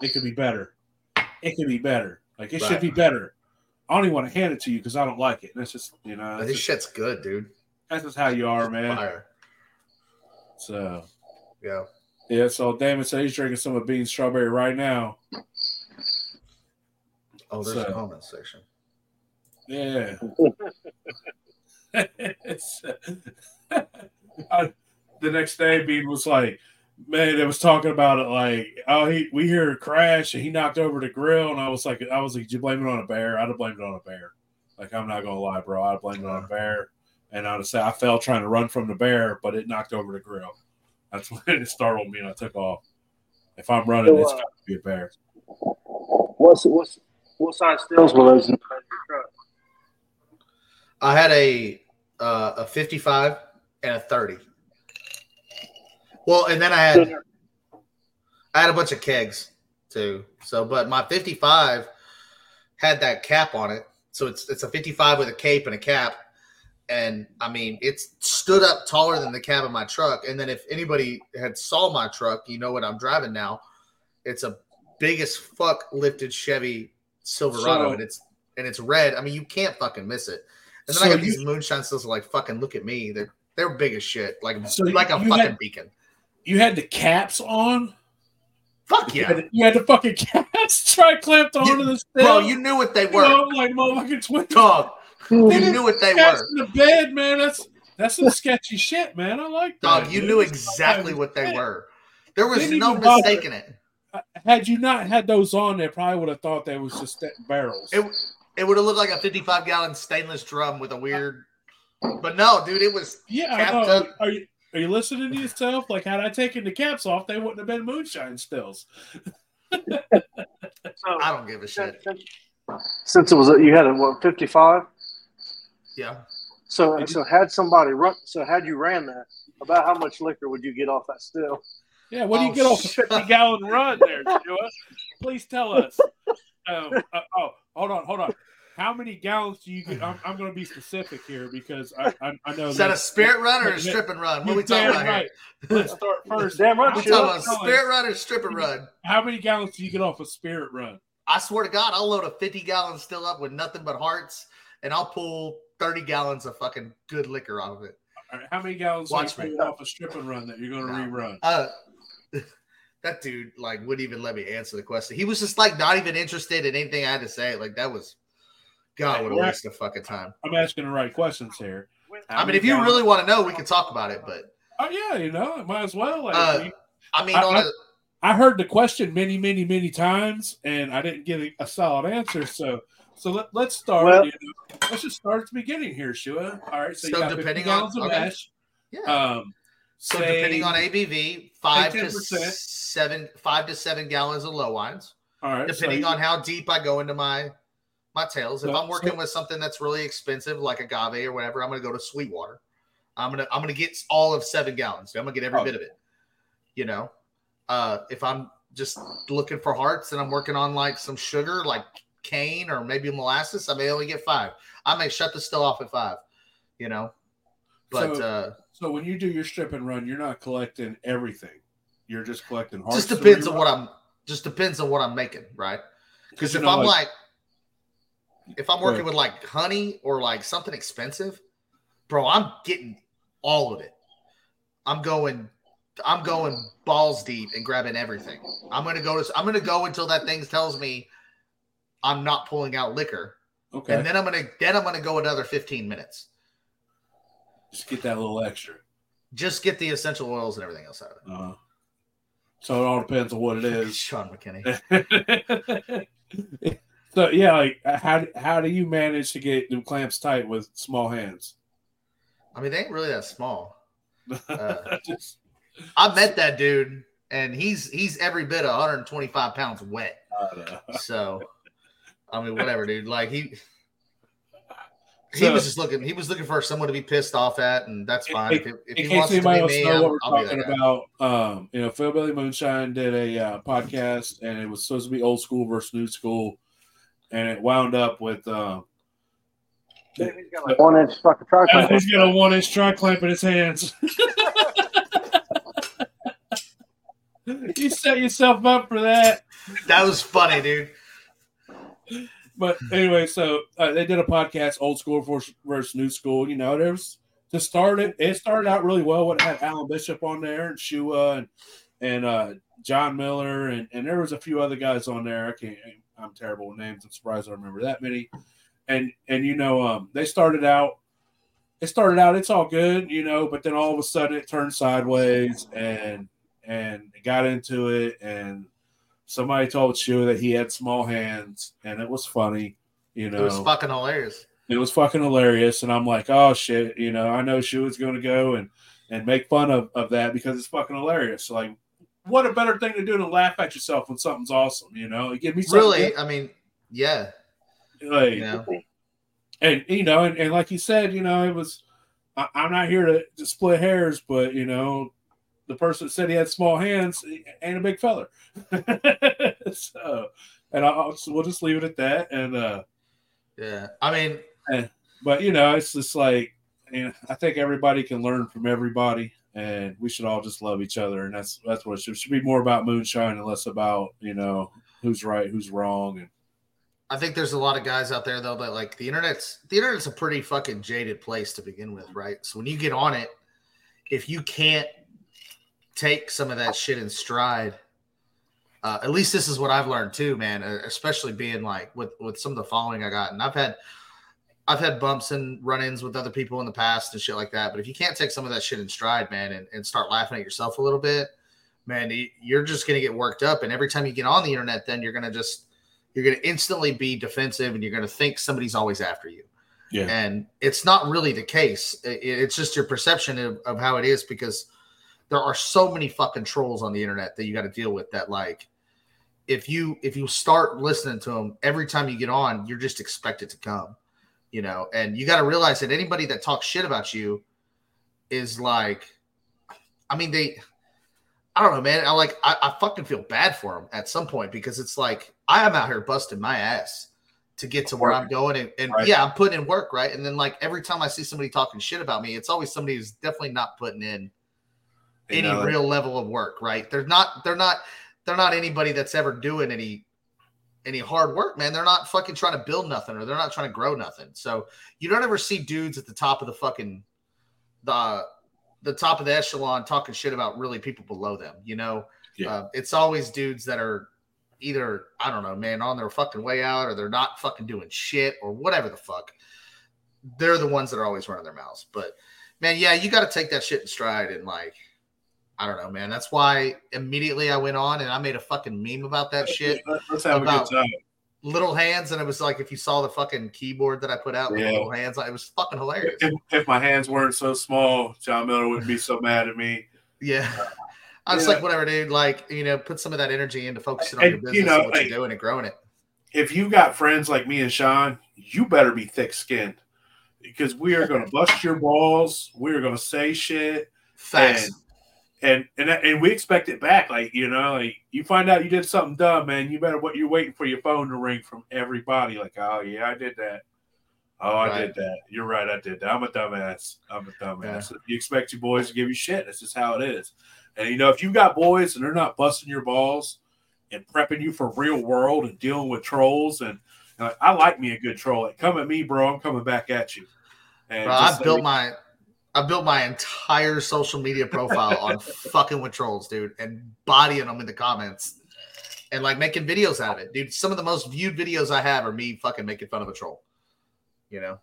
It could be better. It could be better. Like it should be better. I don't even want to hand it to you because I don't like it. That's just you know, this just, shit's good, dude. that's just how you are, man. Fire. So Yeah. yeah. So Damon said he's drinking some of Bean strawberry right now. Oh, there's So- a comment section. Yeah. *laughs* *laughs* It's- *laughs* I- the next day, Bean was like, "Man, it was talking about it like, oh, he we hear a crash and he knocked over the grill." And I was like, "I was like, did you blame it on a bear? I'd have blamed it on a bear. Like, I'm not gonna lie, bro. I'd have blamed it on a bear." And I'd have said I fell trying to run from the bear, but it knocked over the grill. That's *laughs* when it startled me, and I took off. If I'm running, So, it's uh, got to be a bear. What's what's what size stills were those in your truck? I had a uh, a 55 and a 30. Well, and then I had I had a bunch of kegs too. So, but my 55 had that cap on it. So it's it's a 55 with a cape and a cap. And I mean, it's stood up taller than the cab of my truck. And then if anybody had saw my truck, you know what I'm driving now. It's a biggest fuck lifted Chevy Silverado, So- and it's and it's red. I mean, you can't fucking miss it. And then So I got you- these moonshine stills like fucking look at me. They're they're big as shit. Like So like a fucking had- beacon. You had the caps on. Fuck You yeah. had, the, you had the fucking *laughs* caps try clamped onto the Bro, you knew what they You were. know, like motherfucking twin Dog. You knew what they were. in the bed, man. That's that's some sketchy shit, man. I like that. Dog, you dude. knew exactly what they were. There was no mistaking it. Uh, had you not had those on, they probably would have thought they was just that barrels. It it would have looked like a 55 gallon stainless drum with a weird. But no, dude, it was. yeah, I capped know. up. Are you are you listening to yourself? Like, had I taken the caps off, they wouldn't have been moonshine stills. *laughs* So, I don't give a shit. since, since it was you had a what fifty five. Yeah. So so had somebody run. So had you ran that, about how much liquor would you get off that still? Yeah, what do you Oh, get off a fifty gallon run there, Joshua? Please tell us. *laughs* Um, uh, oh, hold on, hold on. How many gallons do you get? I'm, I'm going to be specific here because I, I, I know Is that a spirit run or a Yeah. strip and run? What are we talking about right. here? Let's start *laughs* first. Damn right, We're talking about spirit run or strip and run. How many gallons do you get off a spirit run? I swear to God, I'll load a 50 gallon still up with nothing but hearts, and I'll pull 30 gallons of fucking good liquor out of it. All right, how many gallons Watch are you me. off a strip and run that you're going to No. rerun? Uh, *laughs* that dude like wouldn't even let me answer the question. He was just like not even interested in anything I had to say. Like that was, God, what a Yeah. waste of fucking time. I'm asking the right questions here. How I mean, if you really want to know, we can talk about it. But oh yeah, you know, might as well. Like, Uh, I mean, I- on I- a, I heard the question many, many, many times, and I didn't get a, a solid answer. So, so let, let's start. Well- you know, let's just start at the beginning here, Shua. All right. So, So you got depending on- of okay. mash. yeah. Um, so say- depending on ABV, five to seven, five to seven gallons of low wines. all right. so depending you- on how deep I go into my my tails. If So- I'm working so- with something that's really expensive, like agave or whatever, I'm gonna go to Sweetwater. I'm gonna I'm gonna get all of seven gallons. I'm gonna get every Oh. bit of it. You know, uh, if I'm just looking for hearts and I'm working on like some sugar, like cane or maybe molasses, I may only get five. I may shut the still off at five. You know, but So- uh, So when you do your strip and run, you're not collecting everything. You're just collecting hearts. just depends on what I'm just depends on what I'm making, right? Because if know, I'm like- like, if I'm working ahead. with like honey or like something expensive, bro, I'm getting all of it. I'm going, I'm going balls deep and grabbing everything. I'm gonna go to, I'm gonna go until that thing tells me I'm not pulling out liquor, Okay. and then I'm gonna, then I'm gonna go another 15 minutes. just get that little extra. Just get the essential oils and everything else out of it. Uh, so it all depends on what it is. Sean McKinney. *laughs* so yeah, like uh, how how do you manage to get the clamps tight with small hands? I mean, they ain't really that small. Uh, *laughs* Just- I met that dude, and he's he's every bit 125 pounds wet. I. So, I mean, whatever, dude. Like he, he So- was just looking. He was looking for someone to be pissed off at, and that's fine. If, if In he case wants to anybody be else me, know I'm, what we're I'll be talking that guy. about, um, you know, Phil Billy Moonshine did a uh, podcast, and it was supposed to be old school versus new school. And it wound up with. Uh, He's got like one inch fucking truck. he's got a one inch truck clamp in his hands. *laughs* you set yourself up for that. That was funny, dude. But anyway, so uh, they did a podcast, old school versus, versus new school. You know, there's to start it. It started out really well. When it had Alan Bishop on there and Shua and and uh, John Miller and and there was a few other guys on there. I can't. I'm terrible with names. I'm surprised I remember that many. And and you know, um, they started out. It started out. It's all good, you know, but then all of a sudden it turned sideways and and got into it and somebody told Shu that he had small hands and it was funny, you know. It was fucking hilarious. It was fucking hilarious. And I'm like, oh shit, you know, I know Shua's gonna go and and make fun of, of that because it's fucking hilarious. Like, what a better thing to do than laugh at yourself when something's awesome, you know? Give me something Really, good. I mean, yeah. like You know, and you know, and, and like you said, you know, it was I, I'm not here to, to split hairs, but you know, the person that said he had small hands ain't a big feller. *laughs* so, and I'll, so we'll just leave it at that. And uh, yeah. I mean, but you know, it's just like you know, I think everybody can learn from everybody, and we should all just love each other. And that's that's what it should, should be more about moonshine and less about you know who's right, who's wrong, and I think there's a lot of guys out there though that like the internet's the internet's a pretty fucking jaded place to begin with, right? So when you get on it, if you can't take some of that shit in stride, uh, at least this is what I've learned too, man. Especially being like with with some of the following I got, and I've had I've had bumps and run-ins with other people in the past and shit like that. But if you can't take some of that shit in stride, man, and, and start laughing at yourself a little bit, man, you're just gonna get worked up. And every time you get on the internet, then you're gonna just you're going to instantly be defensive and you're going to think somebody's always after you. yeah, And it's not really the case. It's just your perception of, of how it is because there are so many fucking trolls on the internet that you got to deal with that like if you if you start listening to them every time you get on, you're just expected to come, you know. And you got to realize that anybody that talks shit about you is like I mean they I don't know, man. I like I, I fucking feel bad for them at some point because it's like I am out here busting my ass to get to where I'm going, and, and Right. yeah, I'm putting in work, right? And then like every time I see somebody talking shit about me, it's always somebody who's definitely not putting in any real level of work, right? They're not they're not they're not anybody that's ever doing any any hard work, man. They're not fucking trying to build nothing or they're not trying to grow nothing. So you don't ever see dudes at the top of the fucking the the top of the echelon talking shit about really people below them, you know? Yeah. Uh, it's always dudes that are either, I don't know, man, on their fucking way out or they're not fucking doing shit or whatever the fuck. They're the ones that are always running their mouths. But man, yeah, you got to take that shit in stride and like, I don't know, man. That's why immediately I went on and I made a fucking meme about that shit. Let's have about- a good time. Little hands, and it was like if you saw the fucking keyboard that I put out Yeah. little hands, it was fucking hilarious. If, if my hands weren't so small, John Miller wouldn't be so mad at me. Yeah. Uh, I was Yeah. like, whatever, dude. Like, you know, put some of that energy into focusing on And, your business you know, and what like- you're doing and growing it. If you got friends like me and Sean, you better be thick skinned because we are going to bust your balls. We are going to say shit. Facts. And, and and and we expect it back. Like you know, like you find out you did something dumb, man. You better what you're waiting for your phone to ring from everybody. Like, oh yeah, I did that. Oh, I Right. did that. You're right, I did that. I'm a dumbass. I'm a dumbass. You expect your boys to give you shit. That's just how it is. And you know, if you've got boys and they're not busting your balls and prepping you for real world and dealing with trolls, and, and like, I like me a good troll. Like, come at me, bro. I'm coming back at you. And Bro, I built say- my I built my entire social media profile on fucking with trolls, dude, and bodying them in the comments and like making videos out of it, dude. Some of the most viewed videos I have are me fucking making fun of a troll. You know,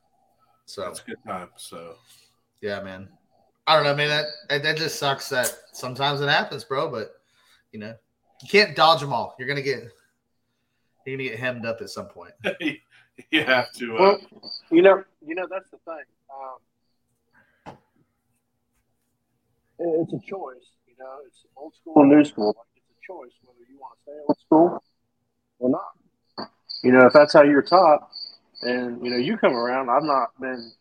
so That's a good time. So yeah, man. I don't know, man. That that- that just sucks that sometimes it happens, bro. But you know, you can't dodge them all. You're gonna get you're gonna get hemmed up at some point. *laughs* you have to. Uh, Well, you know, you know that's the thing. Um, it- it's a choice. You know, it's old school and new school. Like it's a choice whether you want to stay old school or not. You know, if that's how you're taught, and you know, you come around. I've not been.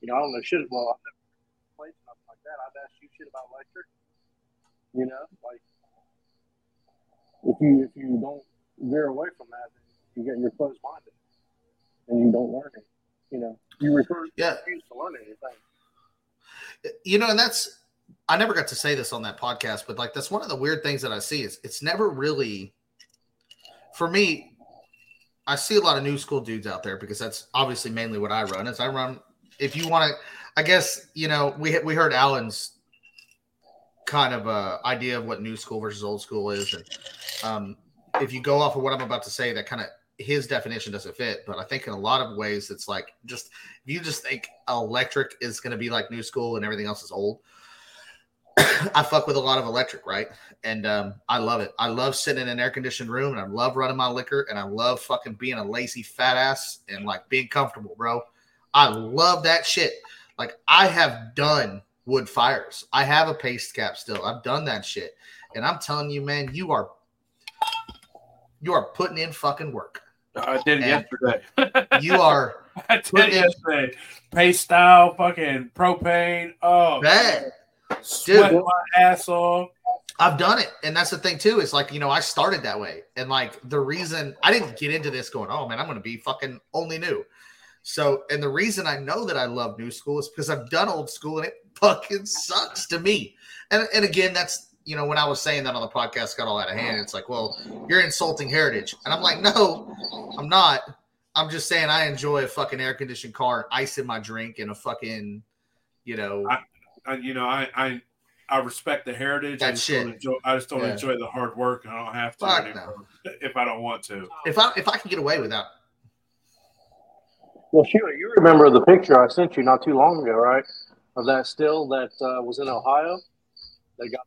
You know, I don't know shit. Well, I've never played nothing like that. I've asked you shit about electric. You know, like if you if you don't veer away from that, then you get you're closed minded, and you don't learn it. You know, you refer Yeah. refuse to learn anything. you know, and that's I never got to say this on that podcast, but like that's one of the weird things that I see is it's never really for me. I see a lot of new school dudes out there because that's obviously mainly what I run. Is I run. If you want to, I guess you know we we heard Alan's kind of idea of what new school versus old school is, and um, if you go off of what I'm about to say, that kind of his definition doesn't fit. But I think in a lot of ways, it's like just if you just think electric is going to be like new school and everything else is old. *coughs* I fuck with a lot of electric, right? And um, I love it. I love sitting in an air conditioned room and I love running my liquor and I love fucking being a lazy fat ass and like being comfortable, bro. I love that shit. Like I have done wood fires. I have a paste cap still. I've done that shit. And I'm telling you, man, you are you are putting in fucking work. I did it yesterday. *laughs* You are *laughs* I did it yesterday. Paste style, fucking propane. Oh, bad. Sweat Dude. my ass off. I've done it. And that's the thing too. It's like, you know, I started that way. And like the reason I didn't get into this going, oh man, I'm gonna be fucking only new. So, and the reason I know that I love new school is because I've done old school and it *laughs* fucking sucks to me. And and again, that's you know, when I was saying that on the podcast got all out of hand, it's like, well, you're insulting heritage. And I'm like, no, I'm not. I'm just saying I enjoy a fucking air conditioned car, ice in my drink, and a fucking, you know, I, you know, I, I I respect the heritage. I That just shit. don't enjoy. I just don't Yeah. enjoy the hard work. I don't have to Fuck anymore *laughs* if I don't want to. if I if I can get away without Well, Sheila, you remember the picture I sent you not too long ago, right? Of that still that uh, was in Ohio. They got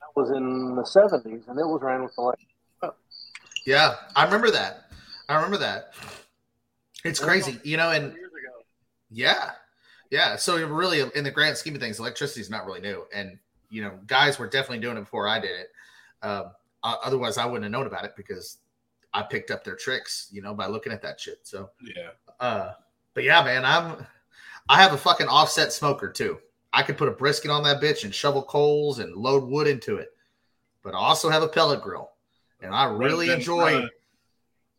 that was in the seventies, and it was ran with the electric. Yeah, I remember that. I remember that. It's crazy, you know, and years ago. yeah, yeah. So really, in the grand scheme of things, electricity is not really new, and you know, guys were definitely doing it before I did it. Um, uh, otherwise, I wouldn't have known about it because I picked up their tricks, you know, by looking at that shit. So, Yeah. uh, but yeah, man, I'm I have a fucking offset smoker too. I could put a brisket on that bitch and shovel coals and load wood into it. But I also have a pellet grill, and I really enjoy.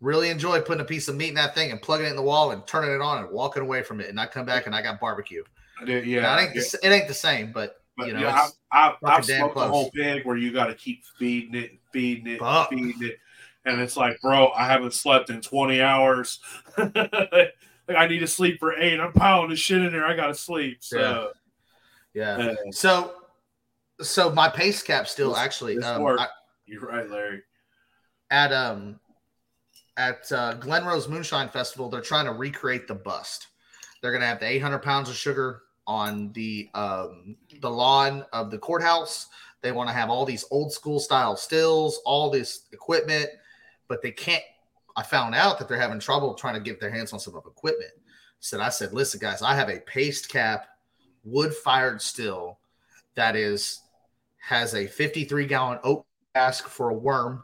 Really enjoy putting a piece of meat in that thing and plugging it in the wall and turning it on and walking away from it. And I come back and I got barbecue. I did- Yeah, Yeah. it ain't, the, it ain't the same, but, But you know, yeah, I, I, I've smoked close. whole pig where you got to keep feeding it, feeding it, Fuck. feeding it, and it's like, bro, I haven't slept in twenty hours. *laughs* like I need to sleep for eight. I'm piling this shit in there. I got to sleep. So yeah. uh, So, so my paste cap still actually um. I- you're right, Larry. at um at uh, Glen Rose Moonshine Festival, they're trying to recreate the bust. They're gonna have the 800 pounds of sugar on the um, the lawn of the courthouse. They want to have all these old school style stills, all this equipment, but they can't. I found out that they're having trouble trying to get their hands on some of equipment. So I said, "Listen, guys, I have a paste cap, wood fired still that is has a 53 gallon oak cask for a worm."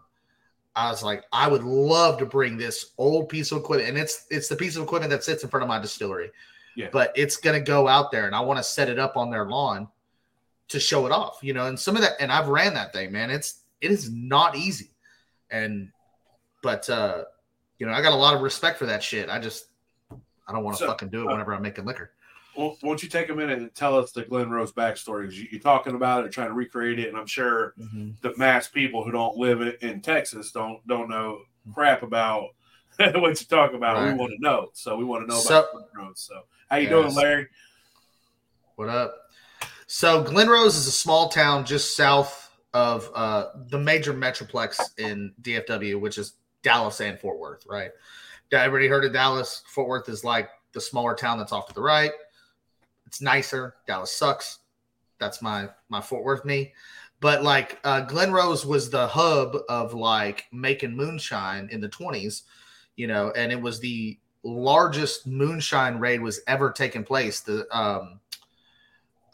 I was like, I would love to bring this old piece of equipment, and it's it's the piece of equipment that sits in front of my distillery. Yeah. But it's gonna go out there, and I want to set it up on their lawn to show it off, you know. And some of that, and I've ran that thing, man. It's it is not easy, and but uh, you know, I got a lot of respect for that shit. I just I don't want to So, fucking do it uh, whenever I'm making liquor. Well, won't you take a minute and tell us the Glen Rose backstory? 'Cause You, you're talking about it, trying to recreate it, and I'm sure the mass people who don't live in, Texas don't don't know crap about *laughs* what you talk about. We want to know, so we want to know So- about Glen Rose. So, how you Yes. doing, Larry? What up? So Glen Rose is a small town just south of uh, the major metroplex in DFW, which is Dallas and Fort Worth, right? Everybody heard of Dallas? Fort Worth is like the smaller town that's off to the right. It's nicer. Dallas sucks. That's my my Fort Worth me. But like uh, Glen Rose was the hub of like making moonshine in the 20s, you know, and it was the largest moonshine raid was ever taken place. The um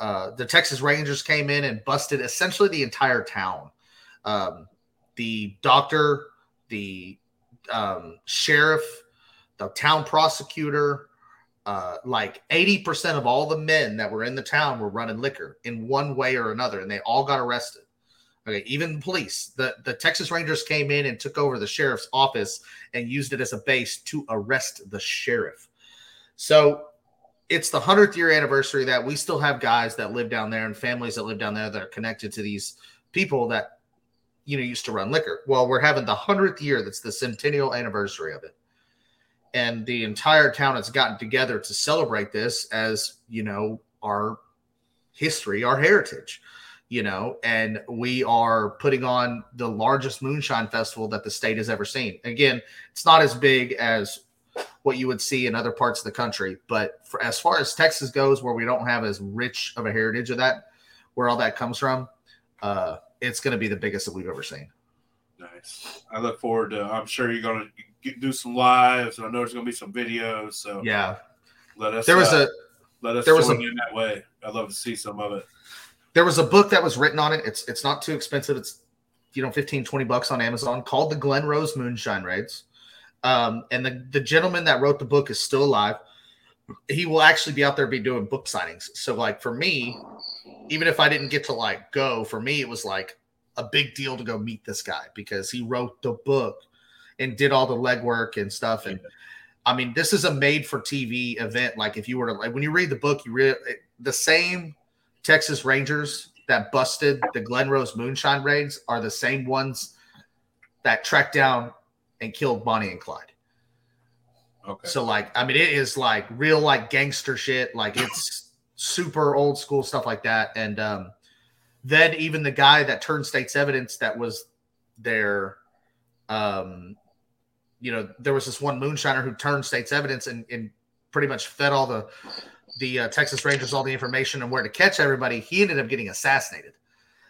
uh, the Texas Rangers came in and busted essentially the entire town. Um, the doctor, the um, sheriff, the town prosecutor, uh, like 80% of all the men that were in the town were running liquor in one way or another, and they all got arrested. Okay, even the police, the the Texas Rangers came in and took over the sheriff's office and used it as a base to arrest the sheriff. So it's the hundredth year anniversary that we still have guys that live down there and families that live down there that are connected to these people that you know used to run liquor. Well, we're having the hundredth year. That's the centennial anniversary of it, and the entire town has gotten together to celebrate this as you know our history, our heritage. You know, and we are putting on the largest moonshine festival that the state has ever seen. Again, it's not as big as what you would see in other parts of the country. But for, as far as Texas goes, where we don't have as rich of a heritage of that, where all that comes from, uh, it's going to be the biggest that we've ever seen. Nice. I look forward to. I'm sure you're going to do some lives, and I know there's going to be some videos. So yeah, let us. There was uh, a let us there was a- in that way. I'd love to see some of it. there was a book that was written on it. It's it's not too expensive. It's you know 15 20 bucks on Amazon called The Glen Rose Moonshine Raids. Um, and the, the gentleman that wrote the book is still alive. He will actually be out there be doing book signings. So like for me, even if I didn't get to like go, for me it was like a big deal to go meet this guy because he wrote the book and did all the legwork and stuff. And I mean, this is a made for TV event. Like if you were to like when you read the book, you read the same Texas Rangers that busted the Glen Rose moonshine raids are the same ones that tracked down and killed Bonnie and Clyde. Okay. So like, I mean, it is like real like gangster shit. Like it's super old school stuff like that. And um, then even the guy that turned state's evidence that was there, um, you know, there was this one moonshiner who turned state's evidence and, and pretty much fed all the the uh, Texas Rangers all the information and where to catch everybody. He ended up getting assassinated.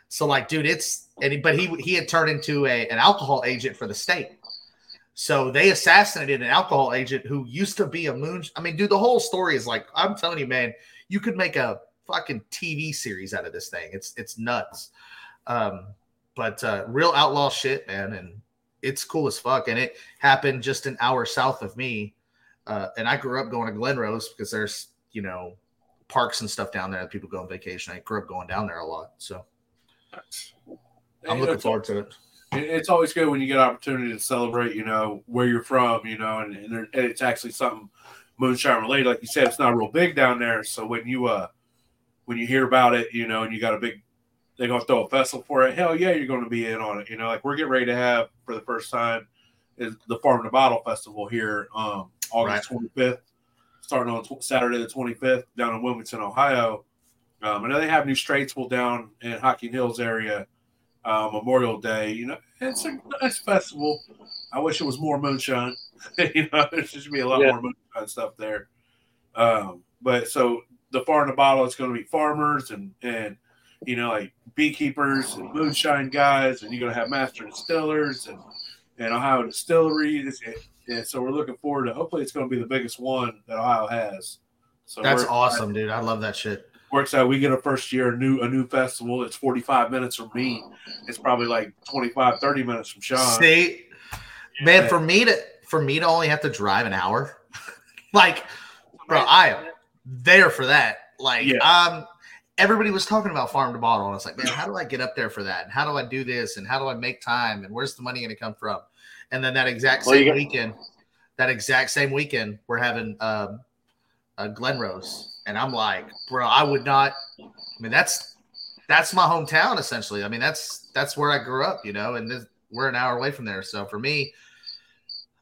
So like, dude, it's and but he he had turned into a an alcohol agent for the state. So they assassinated an alcohol agent who used to be a moon. I mean, dude, the whole story is like I'm telling you, man, you could make a fucking TV series out of this thing. It's it's nuts. Um, but uh, real outlaw shit, man, and it's cool as fuck. And it happened just an hour south of me. Uh, and I grew up going to Glen Rose because there's you know parks and stuff down there that people go on vacation. I grew up going down there a lot, so I'm looking It's- forward to it. it- it's always good when you get an opportunity to celebrate, you know, where you're from, you know, and, and, there, and it's actually something moonshine related. Like you said, it's not real big down there. So when you uh when you hear about it, you know, and you got a big they're gonna throw a festival for it, hell yeah, you're gonna be in on it. You know, like we're getting ready to have for the first time is the Farm to Bottle Festival here, um, August twenty fifth, starting on tw- Saturday the twenty fifth down in Wilmington, Ohio. Um, I know they have new Straitsville down in Hocking Hills area uh, Memorial Day. You know, it's a nice festival. I wish it was more moonshine. *laughs* you know, there should be a lot Yeah. more moonshine stuff there. Um, but so the farm to bottle, it's going to be farmers and and you know like beekeepers and moonshine guys, and you're going to have master distillers and and Ohio distilleries. And, and so we're looking forward to. Hopefully, it's going to be the biggest one that Ohio has. So That's awesome, dude. I love that shit. works out. We get a first year a new a new festival. It's 45 minutes from me. It's probably like 25, 30 minutes from Sean. See, man, for me to for me to only have to drive an hour, *laughs* like, bro, I am there for that. Like, Yeah. um, everybody was talking about farm to bottle, and I was like, man, how do I get up there for that? And how do I do this? And how do I make time? And where's the money going to come from? And then that exact Well, same got- weekend, that exact same weekend, we're having um, a Glen Rose, and I'm like, bro, I would not. I mean, that's that's my hometown essentially. I mean, that's that's where I grew up, you know, and this, we're an hour away from there. So for me,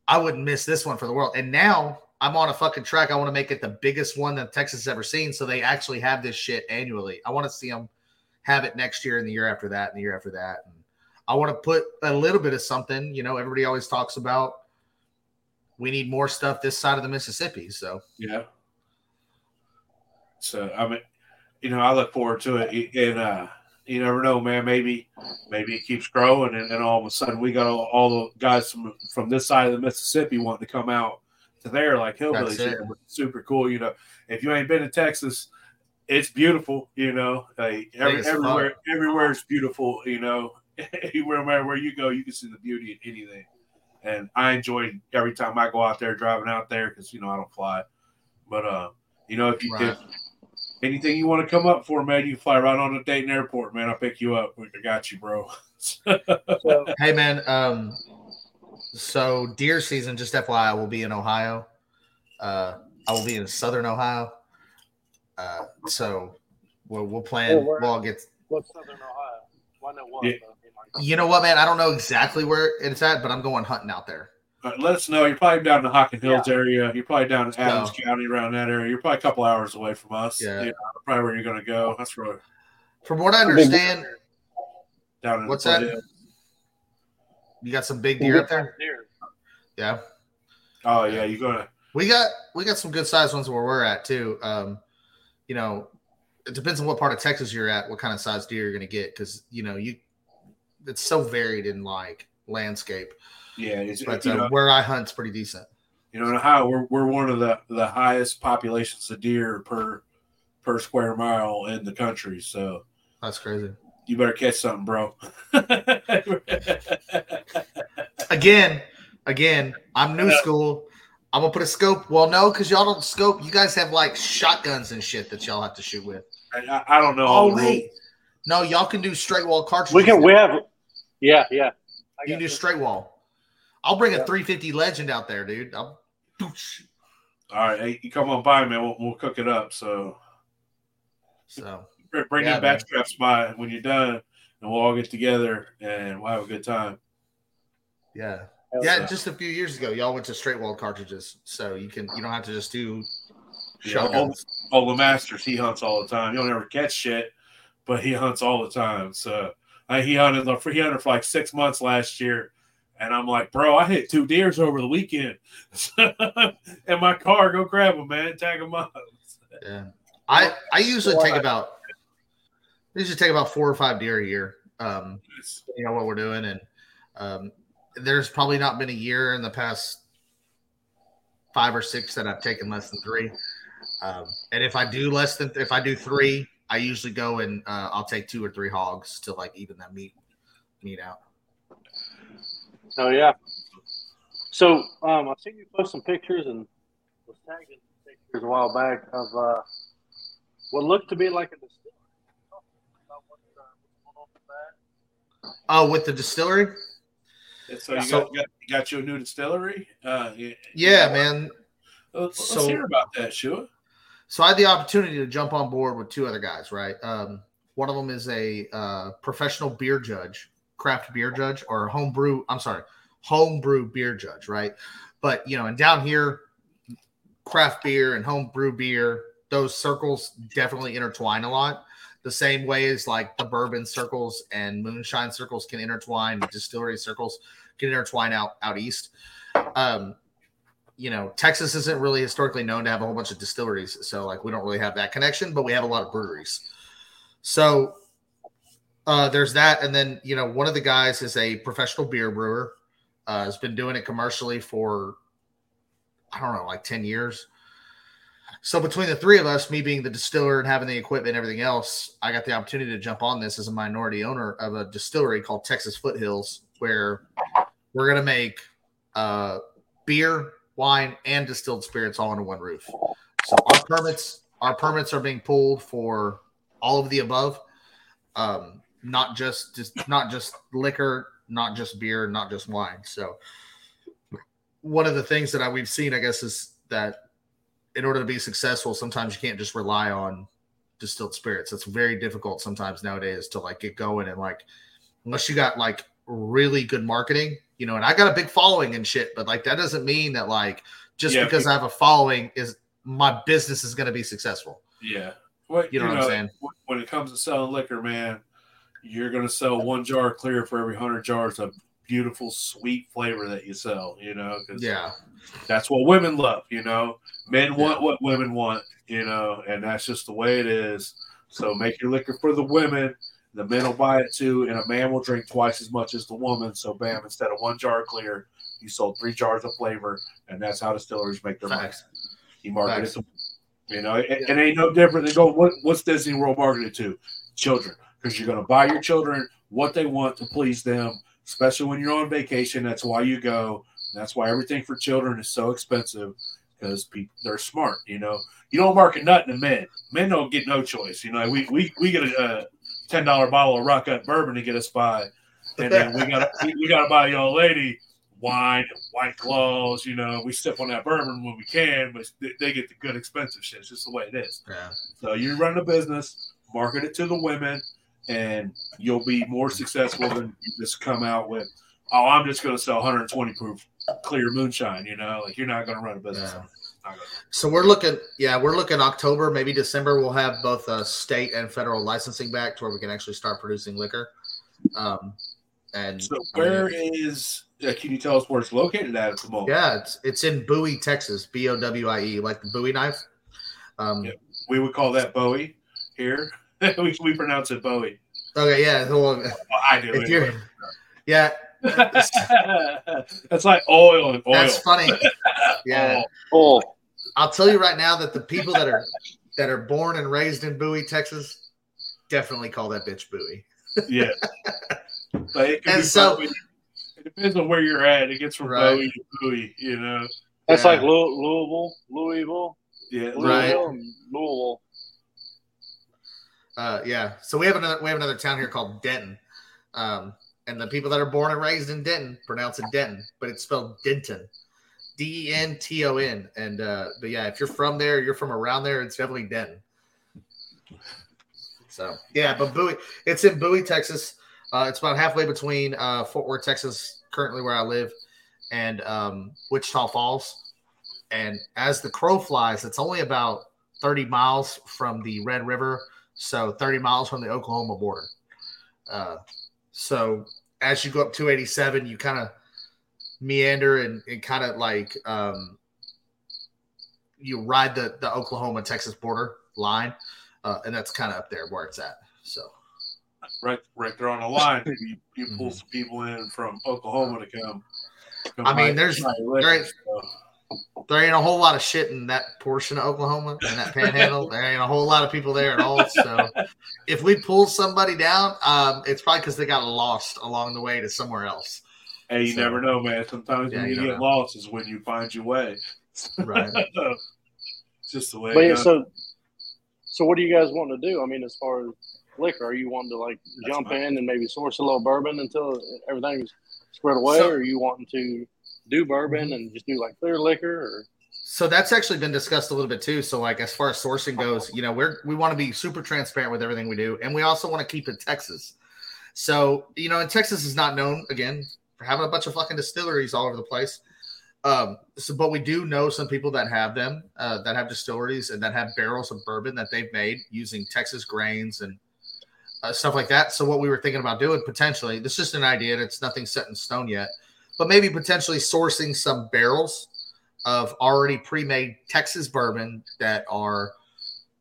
I wouldn't miss this one for the world. And now I'm on a fucking track. I want to make it the biggest one that Texas has ever seen. So they actually have this shit annually. I want to see them have it next year and the year after that and the year after that. And I want to put a little bit of something. You know, everybody always talks about we need more stuff this side of the Mississippi. So Yeah. So I mean, you know, I look forward to it, and uh, you never know, man. Maybe, maybe it keeps growing, and all of a sudden we got all, all the guys from from this side of the Mississippi wanting to come out there, like hillbillies. That's it. here, which is Super cool, you know. If you ain't been to Texas, it's beautiful, you know. Like every, as fuck. everywhere, everywhere is beautiful, you know. *laughs* Anywhere where you go, you can see the beauty in anything. And I enjoy every time I go out there driving out there because you know I don't fly. But uh, you know, if you Right. if, anything you want to come up for, man, you fly right on to Dayton Airport, man. I'll pick you up. I got you, bro. *laughs* So Hey man, um, so deer season, just FYI, I will be in Ohio. Uh, I will be in Southern Ohio. Uh, so we'll we'll plan. Oh, where- We'll all get. what's Southern Ohio? Well, know one. Yeah. but, you know, what, man? I don't know exactly where it's at, but I'm going hunting out there. Uh, let us know. You're probably down in the Hocking Hills Yeah. area. You're probably down in Adams No. County, around that area. You're probably a couple hours away from us. Yeah. You know, probably where you're going to go. That's right. From what I understand, Down in What's the that? foothills. You got some big deer up there. Deer. Yeah, Oh yeah, you're gonna. we got we got some good sized ones where we're at too. Um, you know, it depends on what part of Texas you're at, what kind of size deer you're going to get, because you know you it's so varied in like landscape. Yeah, it's, But uh, know, where I hunt's pretty decent. you know, in Ohio, we're we're one of the the highest populations of deer per per square mile in the country. So That's crazy. You better catch something, bro. *laughs* Again, again, I'm new school. I'm gonna put a scope. Well, no, because y'all don't scope. You guys have like shotguns and shit that y'all have to shoot with. I, I don't know. Oh the wait, no, y'all can do straight wall cartridges. We can. We have. Yeah, yeah. I You can do this. straight wall. I'll bring a 350 Legend out there, dude. I'll, Doosh. All right, hey, you come on by, man. We'll, we'll cook it up. So so br- bring Yeah, your back straps by when you're done, and we'll all get together and we'll have a good time. yeah, yeah. yeah. Just a few years ago, y'all went to straight wall cartridges, so you can you don't have to just do Yeah, all, all the masters, he hunts all the time. He'll never catch shit, but he hunts all the time. So uh, he hunted he hunted for like six months last year, and I'm like, bro, I hit two deers over the weekend, *laughs* and my car, go grab them, man, tag them up. Yeah, I I usually take about I usually take about four or five deer a year. Um, you know what we're doing, and um, there's probably not been a year in the past five or six that I've taken less than three. Um, and if I do less than if I do three, I usually go and uh, I'll take two or three hogs to like even that meat meat out. Oh yeah. So um, I've seen you post some pictures and was tagging some pictures a while back of uh, what looked to be like a distillery. About what, uh, what's going on with that? Oh, with the distillery? So you So- got, got, you got you a new distillery? Uh, yeah, Yeah, man. Let's, let's So- hear about that, Shua. So I had the opportunity to jump on board with two other guys, right? Um, one of them is a uh, professional beer judge, craft beer judge, or home brew. I'm sorry, home brew beer judge, right? But you know, and down here, craft beer and home brew beer, those circles definitely intertwine a lot. The same way as like the bourbon circles and moonshine circles can intertwine, distillery circles can intertwine out out east. Um, you know, Texas isn't really historically known to have a whole bunch of distilleries, so like we don't really have that connection, but we have a lot of breweries. So uh, there's that, and then you know, one of the guys is a professional beer brewer. Uh, has been doing it commercially for I don't know, like ten years. So between the three of us, me being the distiller and having the equipment and everything else, I got the opportunity to jump on this as a minority owner of a distillery called Texas Foothills, where we're gonna make uh, beer, wine, and distilled spirits all under one roof. So our permits, our permits are being pulled for all of the above, um, not just just not just liquor, not just beer, not just wine. So one of the things that I, we've seen, I guess, is that in order to be successful, sometimes you can't just rely on distilled spirits. It's very difficult sometimes nowadays to like get going and like unless you got like really good marketing, you know, and I got a big following and shit, but like that doesn't mean that like just Yeah, because I have a following is my business is going to be successful. Yeah. What, You know what I'm saying? When it comes to selling liquor, man, you're going to sell one jar clear for every hundred jars of beautiful, sweet flavor that you sell. You know, Yeah. that's what women love. You know, men want what women want. You know, and that's just the way it is. So make your liquor for the women. The men will buy it too, and a man will drink twice as much as the woman. So, bam! Instead of one jar clear, you sold three jars of flavor, and that's how distillers make their money. You market Facts. it to you know, it, it ain't no different than go What, what's Disney World marketed to? Children, because you're going to buy your children what they want to please them, especially when you're on vacation. That's why you go. That's why everything for children is so expensive. because people they're smart. You know, you don't market nothing to men. Men don't get no choice. You know, we we, we get a, a ten dollar bottle of Rock Up bourbon to get us by, and then we got we, we got to buy a young lady wine, white claws. You know, we sip on that bourbon when we can, but they, they get the good expensive shit. It's just the way it is. Yeah. So you run a business, market it to the women, and you'll be more successful than you just come out with, oh, I'm just going to sell 120 proof clear moonshine. You know, like you're not going to run a business. Yeah. on it. Not gonna- So we're looking, yeah, we're looking October, maybe December. We'll have both uh, state and federal licensing back to where we can actually start producing liquor. Um, and So where is? Uh, can you tell us where it's located at at the moment? yeah, it's it's in Bowie, Texas, B O W I E, like the Bowie knife. Um, Yeah. We would call that Bowie here. *laughs* we, we pronounce it Bowie. Okay, yeah. Well, Well, I do. if you're, yeah, *laughs* That's like oil and oil. that's funny. *laughs* Yeah, Oh, I'll tell you right now that the people that are that are born and raised in Bowie, Texas, definitely call that bitch Bowie. Yeah. But it, And so- Bowie. it depends on where you're at. It gets from Right. Bowie to Bowie, you know. that's Yeah. like Louisville, Louisville, Yeah. Right. Louisville, and Louisville. Uh, yeah. So we have another we have another town here called Denton, um, and the people that are born and raised in Denton pronounce it Denton, but it's spelled Denton, D E N T O N. And uh, but yeah, if you're from there, you're from around there, it's definitely Denton. So yeah, but Bowie, it's in Bowie, Texas. Uh, it's about halfway between uh, Fort Worth, Texas, currently where I live, and um, Wichita Falls. And as the crow flies, it's only about 30 miles from the Red River so 30 miles from the Oklahoma border. Uh, so as you go up 287, you kind of meander and, and kind of like um, you ride the, the Oklahoma Texas border line, uh, and that's kind of up there where it's at. So Right, right there on the line. *laughs* You, you pull Mhm. some people in from Oklahoma to come. come I mean, there's- there. There ain't a whole lot of shit in that portion of Oklahoma and that panhandle. there ain't a whole lot of people there at all. So if we pull somebody down, um, it's probably because they got lost along the way to somewhere else. Hey, you So- never know, man. Sometimes Yeah, when you you get know. lost is when you find your way. Right. *laughs* just the way. But it yeah, so, so what do you guys want to do? I mean, as far as liquor, are you wanting to like That's jump fine. in and maybe source a little bourbon until everything's squared away, So- or are you wanting to do bourbon and just do like clear liquor? Or So that's actually been discussed a little bit too. So like as far as sourcing goes, you know, we're we want to be super transparent with everything we do, and we also want to keep it Texas. So you know, and Texas is not known again for having a bunch of fucking distilleries all over the place. Um, so but we do know some people that have them, uh, that have distilleries and that have barrels of bourbon that they've made using Texas grains and uh, stuff like that. So what we were thinking about doing potentially, this is just an idea, and it's nothing set in stone yet, but maybe potentially sourcing some barrels of already pre-made Texas bourbon that are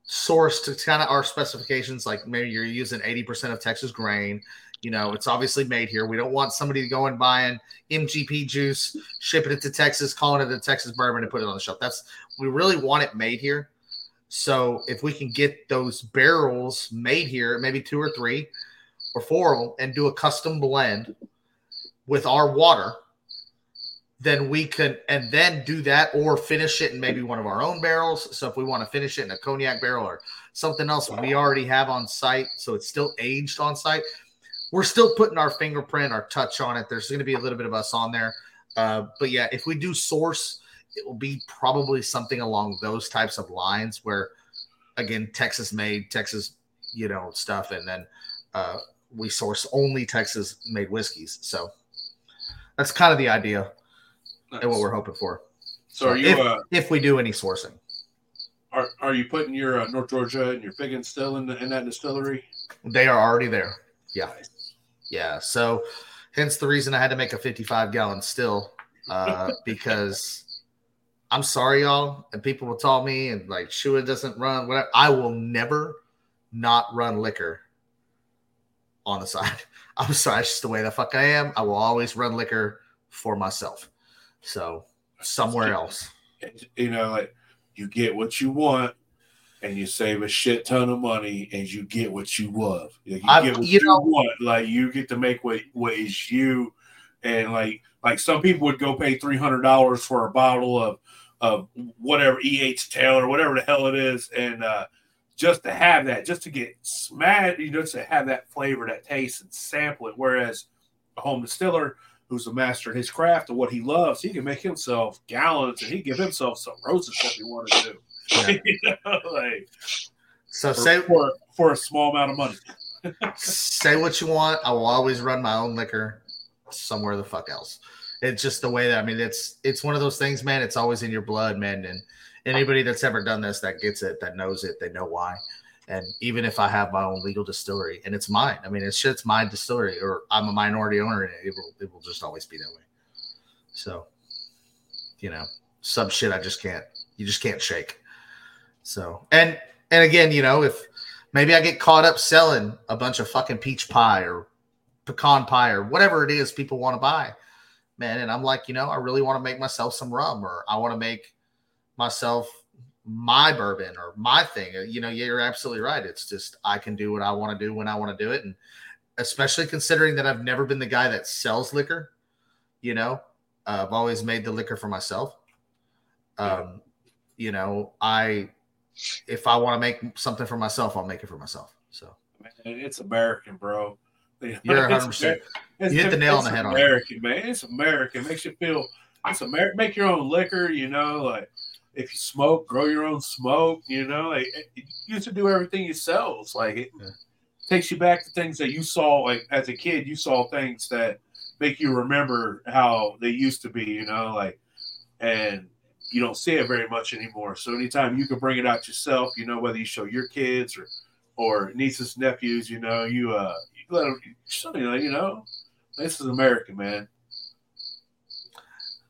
sourced to kind of our specifications. Like maybe you're using 80% of Texas grain. You know, it's obviously made here. We don't want somebody to go and buying MGP juice, shipping it to Texas, calling it a Texas bourbon and put it on the shelf. That's we really want it made here. So if we can get those barrels made here, maybe two or three or four, and do a custom blend with our water, then we could and then do that or finish it in maybe one of our own barrels. So if we want to finish it in a cognac barrel or something else we already have on site, so it's still aged on site, we're still putting our fingerprint, our touch on it. There's going to be a little bit of us on there, uh, but yeah, if we do source, it will be probably something along those types of lines where, again, Texas made, Texas, you know, stuff, and then uh, we source only Texas made whiskeys. So that's kind of the idea and what we're hoping for. so are you if, uh, if we do any sourcing, are, are you putting your uh, North Georgia and your Figgins still in the, in that distillery? they are already there. Yeah, yeah. So hence the reason I had to make a 55 gallon still uh, *laughs* because I'm sorry, y'all, and people will tell me and like Shua doesn't run. Whatever. I will never not run liquor on the side. *laughs* I'm sorry, it's just the way the fuck I am. I will always run liquor for myself. So somewhere else. You know, like you get what you want, and you save a shit ton of money, and you get what you love. Like, you get what you you, know- want. Like you get to make what what is you, and like like some people would go pay three hundred dollars for a bottle of of whatever EH Taylor or whatever the hell it is, and uh, just to have that, just to get smashed, you know, just to have that flavor, that taste, and sample it. Whereas a home distiller who's a master in his craft and what he loves, he can make himself gallons and he give himself some roses if he wanted to. Yeah. *laughs* you know, like So for, say for, for a small amount of money. *laughs* say what you want. I will always run my own liquor somewhere the fuck else. It's just the way that I mean it's it's one of those things, man. It's always in your blood, man. And anybody that's ever done this that gets it, that knows it, they know why. And even if I have my own legal distillery and it's mine, I mean it's it's my distillery or I'm a minority owner in it, it will it will just always be that way. So you know, some shit I just can't you just can't shake. So and and again, you know, if maybe I get caught up selling a bunch of fucking peach pie or pecan pie or whatever it is people want to buy, man. And I'm like, you know, I really want to make myself some rum or I want to make myself my bourbon or my thing. Uh, You know, you're absolutely right. It's just I can do what I want to do when I want to do it. And especially considering that I've never been the guy that sells liquor, you know, uh, I've always made the liquor for myself. Um, you know, I if I want to make something for myself, I'll make it for myself. So Man, it's American, bro. *laughs* you're 100. percent You hit the nail on the head on it. American, man. It's American. Makes you feel. It's American. Make your own liquor. You know, like if you smoke, grow your own smoke. You know, like you used to do everything yourself. It's like it takes you back to things that you saw. Like as a kid, you saw things that make you remember how they used to be. You know, like and you don't see it very much anymore. So anytime you can bring it out yourself, you know, whether you show your kids or or nieces, nephews, you know, you uh you let them you know, you know, this is American, man.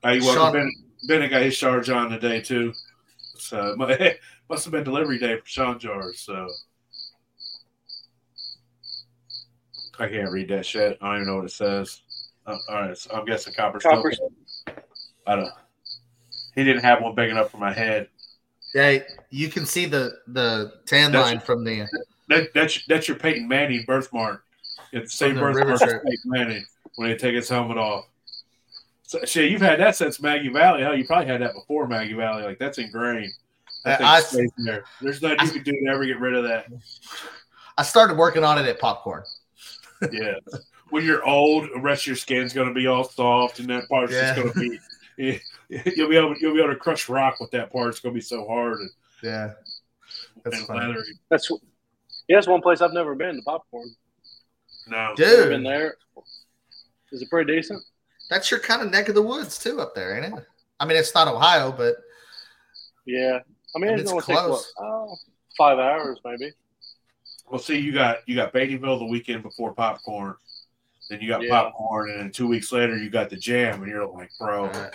Hey, Sean- welcome. Bennett, Bennett got his charge on today too. So *laughs* must have been delivery day for Sean Jars. So I can't read that shit. I don't even know what it says. Uh, all right, so I'm guessing copper. Copper. I don't. He didn't have one big enough for my head. Hey, you can see the the tan That's- line from the That, that's that's your Peyton Manning birthmark. It's the same From the birthmark as. Peyton Manning when they take his helmet off. So, shit, you've had that since Maggie Valley. Hell, you probably had that before Maggie Valley. Like that's ingrained. That I- thing stays there. There's nothing you can do to ever get rid of that. I started working on it at popcorn. Yeah. when you're old, the rest of your skin's going to be all soft, and that part's Yeah. just going to be. You'll be able you'll be able to crush rock with that part. It's going to be so hard and, Yeah. That's and funny. leathery. That's yeah, that's one place I've never been. The popcorn. No, Never been there. Is it pretty decent? That's your kind of neck of the woods too up there, ain't it? I mean, it's not Ohio, but Yeah. I mean, it's, it's gonna take what, close. oh, five hours maybe. Well, see, you got you got Beattyville the weekend before popcorn, then you got Yeah. popcorn, and then two weeks later you got the jam, and you're like, bro, uh,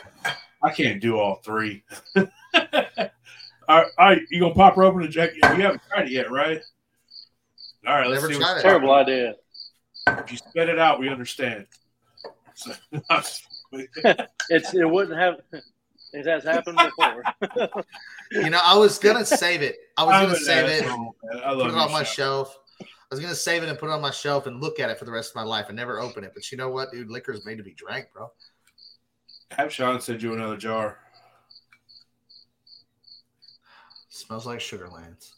I can't do all three. *laughs* all right, all right, you gonna pop her open and jack? You haven't tried it yet, right? All right, let's Never see. tried what's it. Terrible idea. If you spit it out, we understand. So, *laughs* It's it wouldn't have. It has happened before. *laughs* you know, I was gonna save it. I was I'm gonna save it, asshole, man. I put it on my Sean. shelf. I was gonna save it and put it on my shelf and look at it for the rest of my life and never open it. But you know what, dude? Liquor is made to be drank, bro. Have Sean send you another jar. smells like Sugarlands.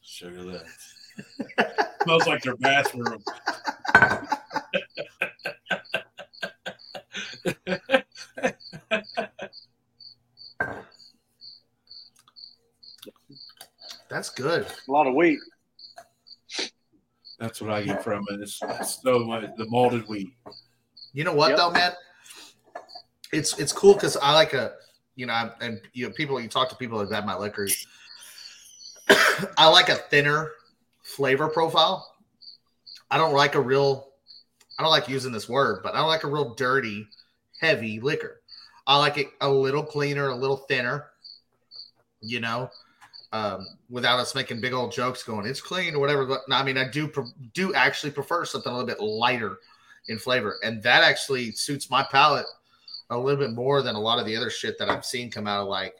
Sugar that. *laughs* Smells like their bathroom. *laughs* That's good. A lot of wheat. That's what I get from it. It's, it's so much, the malted wheat. You know what Yep. though, man? It's it's cool because I like a you know, I'm- and you know, people you talk to people that have my liquor. *coughs* I like a thinner flavor profile. I don't like a real. I don't like using this word, but I don't like a real dirty, heavy liquor. I like it a little cleaner, a little thinner. You know, um, without us making big old jokes, going it's clean or whatever. But no, I mean, I do pre- do actually prefer something a little bit lighter in flavor, and that actually suits my palate a little bit more than a lot of the other shit that I've seen come out of like.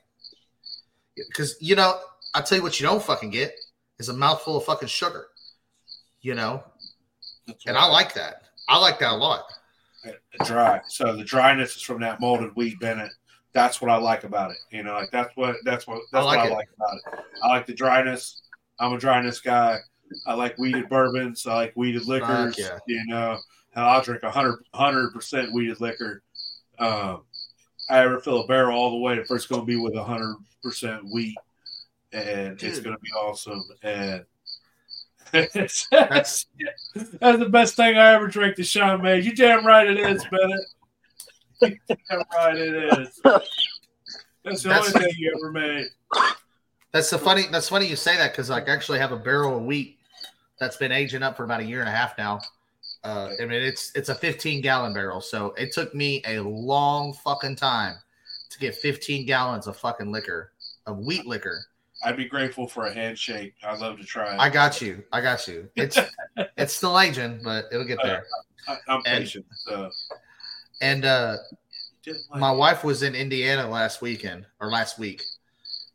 Because you know, I tell you what, you don't fucking get is a mouthful of fucking sugar. You know, That's and what I like that. I like that a lot. Dry. So the dryness is from that malted wheat, Bennett. that's what I like about it. You know, like that's what that's what that's like what it. I like about it. I like the dryness. I'm a dryness guy. I like wheated bourbons. I like wheated liquors. yeah. You know, and I'll drink a hundred percent wheated liquor. Um, I ever fill a barrel all the way, the first going to be with a hundred percent wheat, and it's going to be awesome. And That's that's the best thing I ever drank. The Sean made. You damn right it is, Bennett. You damn right it is. That's the That's- only thing you ever made. that's the funny. That's funny you say that because like I actually have a barrel of wheat that's been aging up for about a year and a half now. Uh, I mean, it's it's a 15 gallon barrel, so it took me a long fucking time to get 15 gallons of fucking liquor, of wheat liquor. I'd be grateful for a handshake. I'd love to try it. I got you. I got you. It's *laughs* it's still aging, but it'll get there. I, I'm and- patient. So. And uh, like my it. wife was in Indiana last weekend or last week,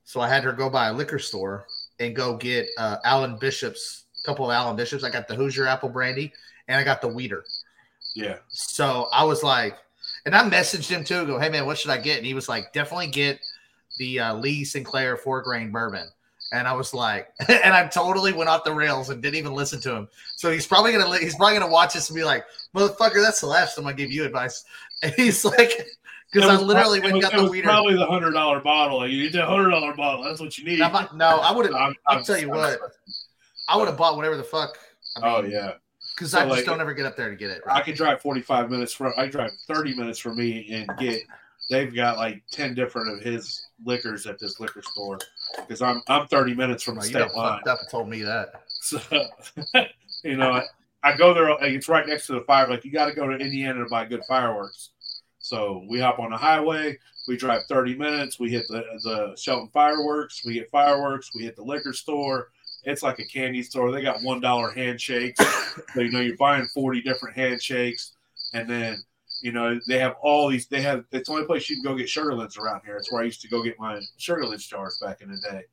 so I had her go by a liquor store and go get uh, Alan Bishop's couple of Alan Bishops. I got the Hoosier Apple Brandy and I got the Weeder. Yeah. So I was like, and I messaged him too. Go, hey man, what should I get? And he was like, definitely get the uh, Lee Sinclair four grain bourbon. And I was like, *laughs* and I totally went off the rails and didn't even listen to him. So he's probably gonna he's probably gonna watch this and be like, motherfucker, that's the last time I give you advice. *laughs* And he's like, *laughs* because I literally went and it was- got the weeder. Probably the hundred dollar bottle. Like, you need a hundred dollar bottle. That's what you need. No, my- no, I would have. I'll I'm- tell you I'm- what. I would have bought whatever the fuck. I Oh yeah. because So, I just like- don't ever get up there to get it. I Right? could drive 45 minutes from I drive 30 minutes from me and get they've got like 10 different of his liquors at this liquor store because I'm I'm 30 minutes from the done state line. up and told me that. So *laughs* you know, I, I go there like it's right next to the fire like you got to go to Indiana to buy good fireworks. So we hop on the highway, we drive 30 minutes, we hit the the Shelton fireworks, we get fireworks, we hit the liquor store. It's like a candy store. They got one dollar handshakes. so you know you're buying 40 different handshakes, and then you know they have all these. They have it's the only place you can go get Sugarlands around here. It's where I used to go get my Sugarlands jars back in the day.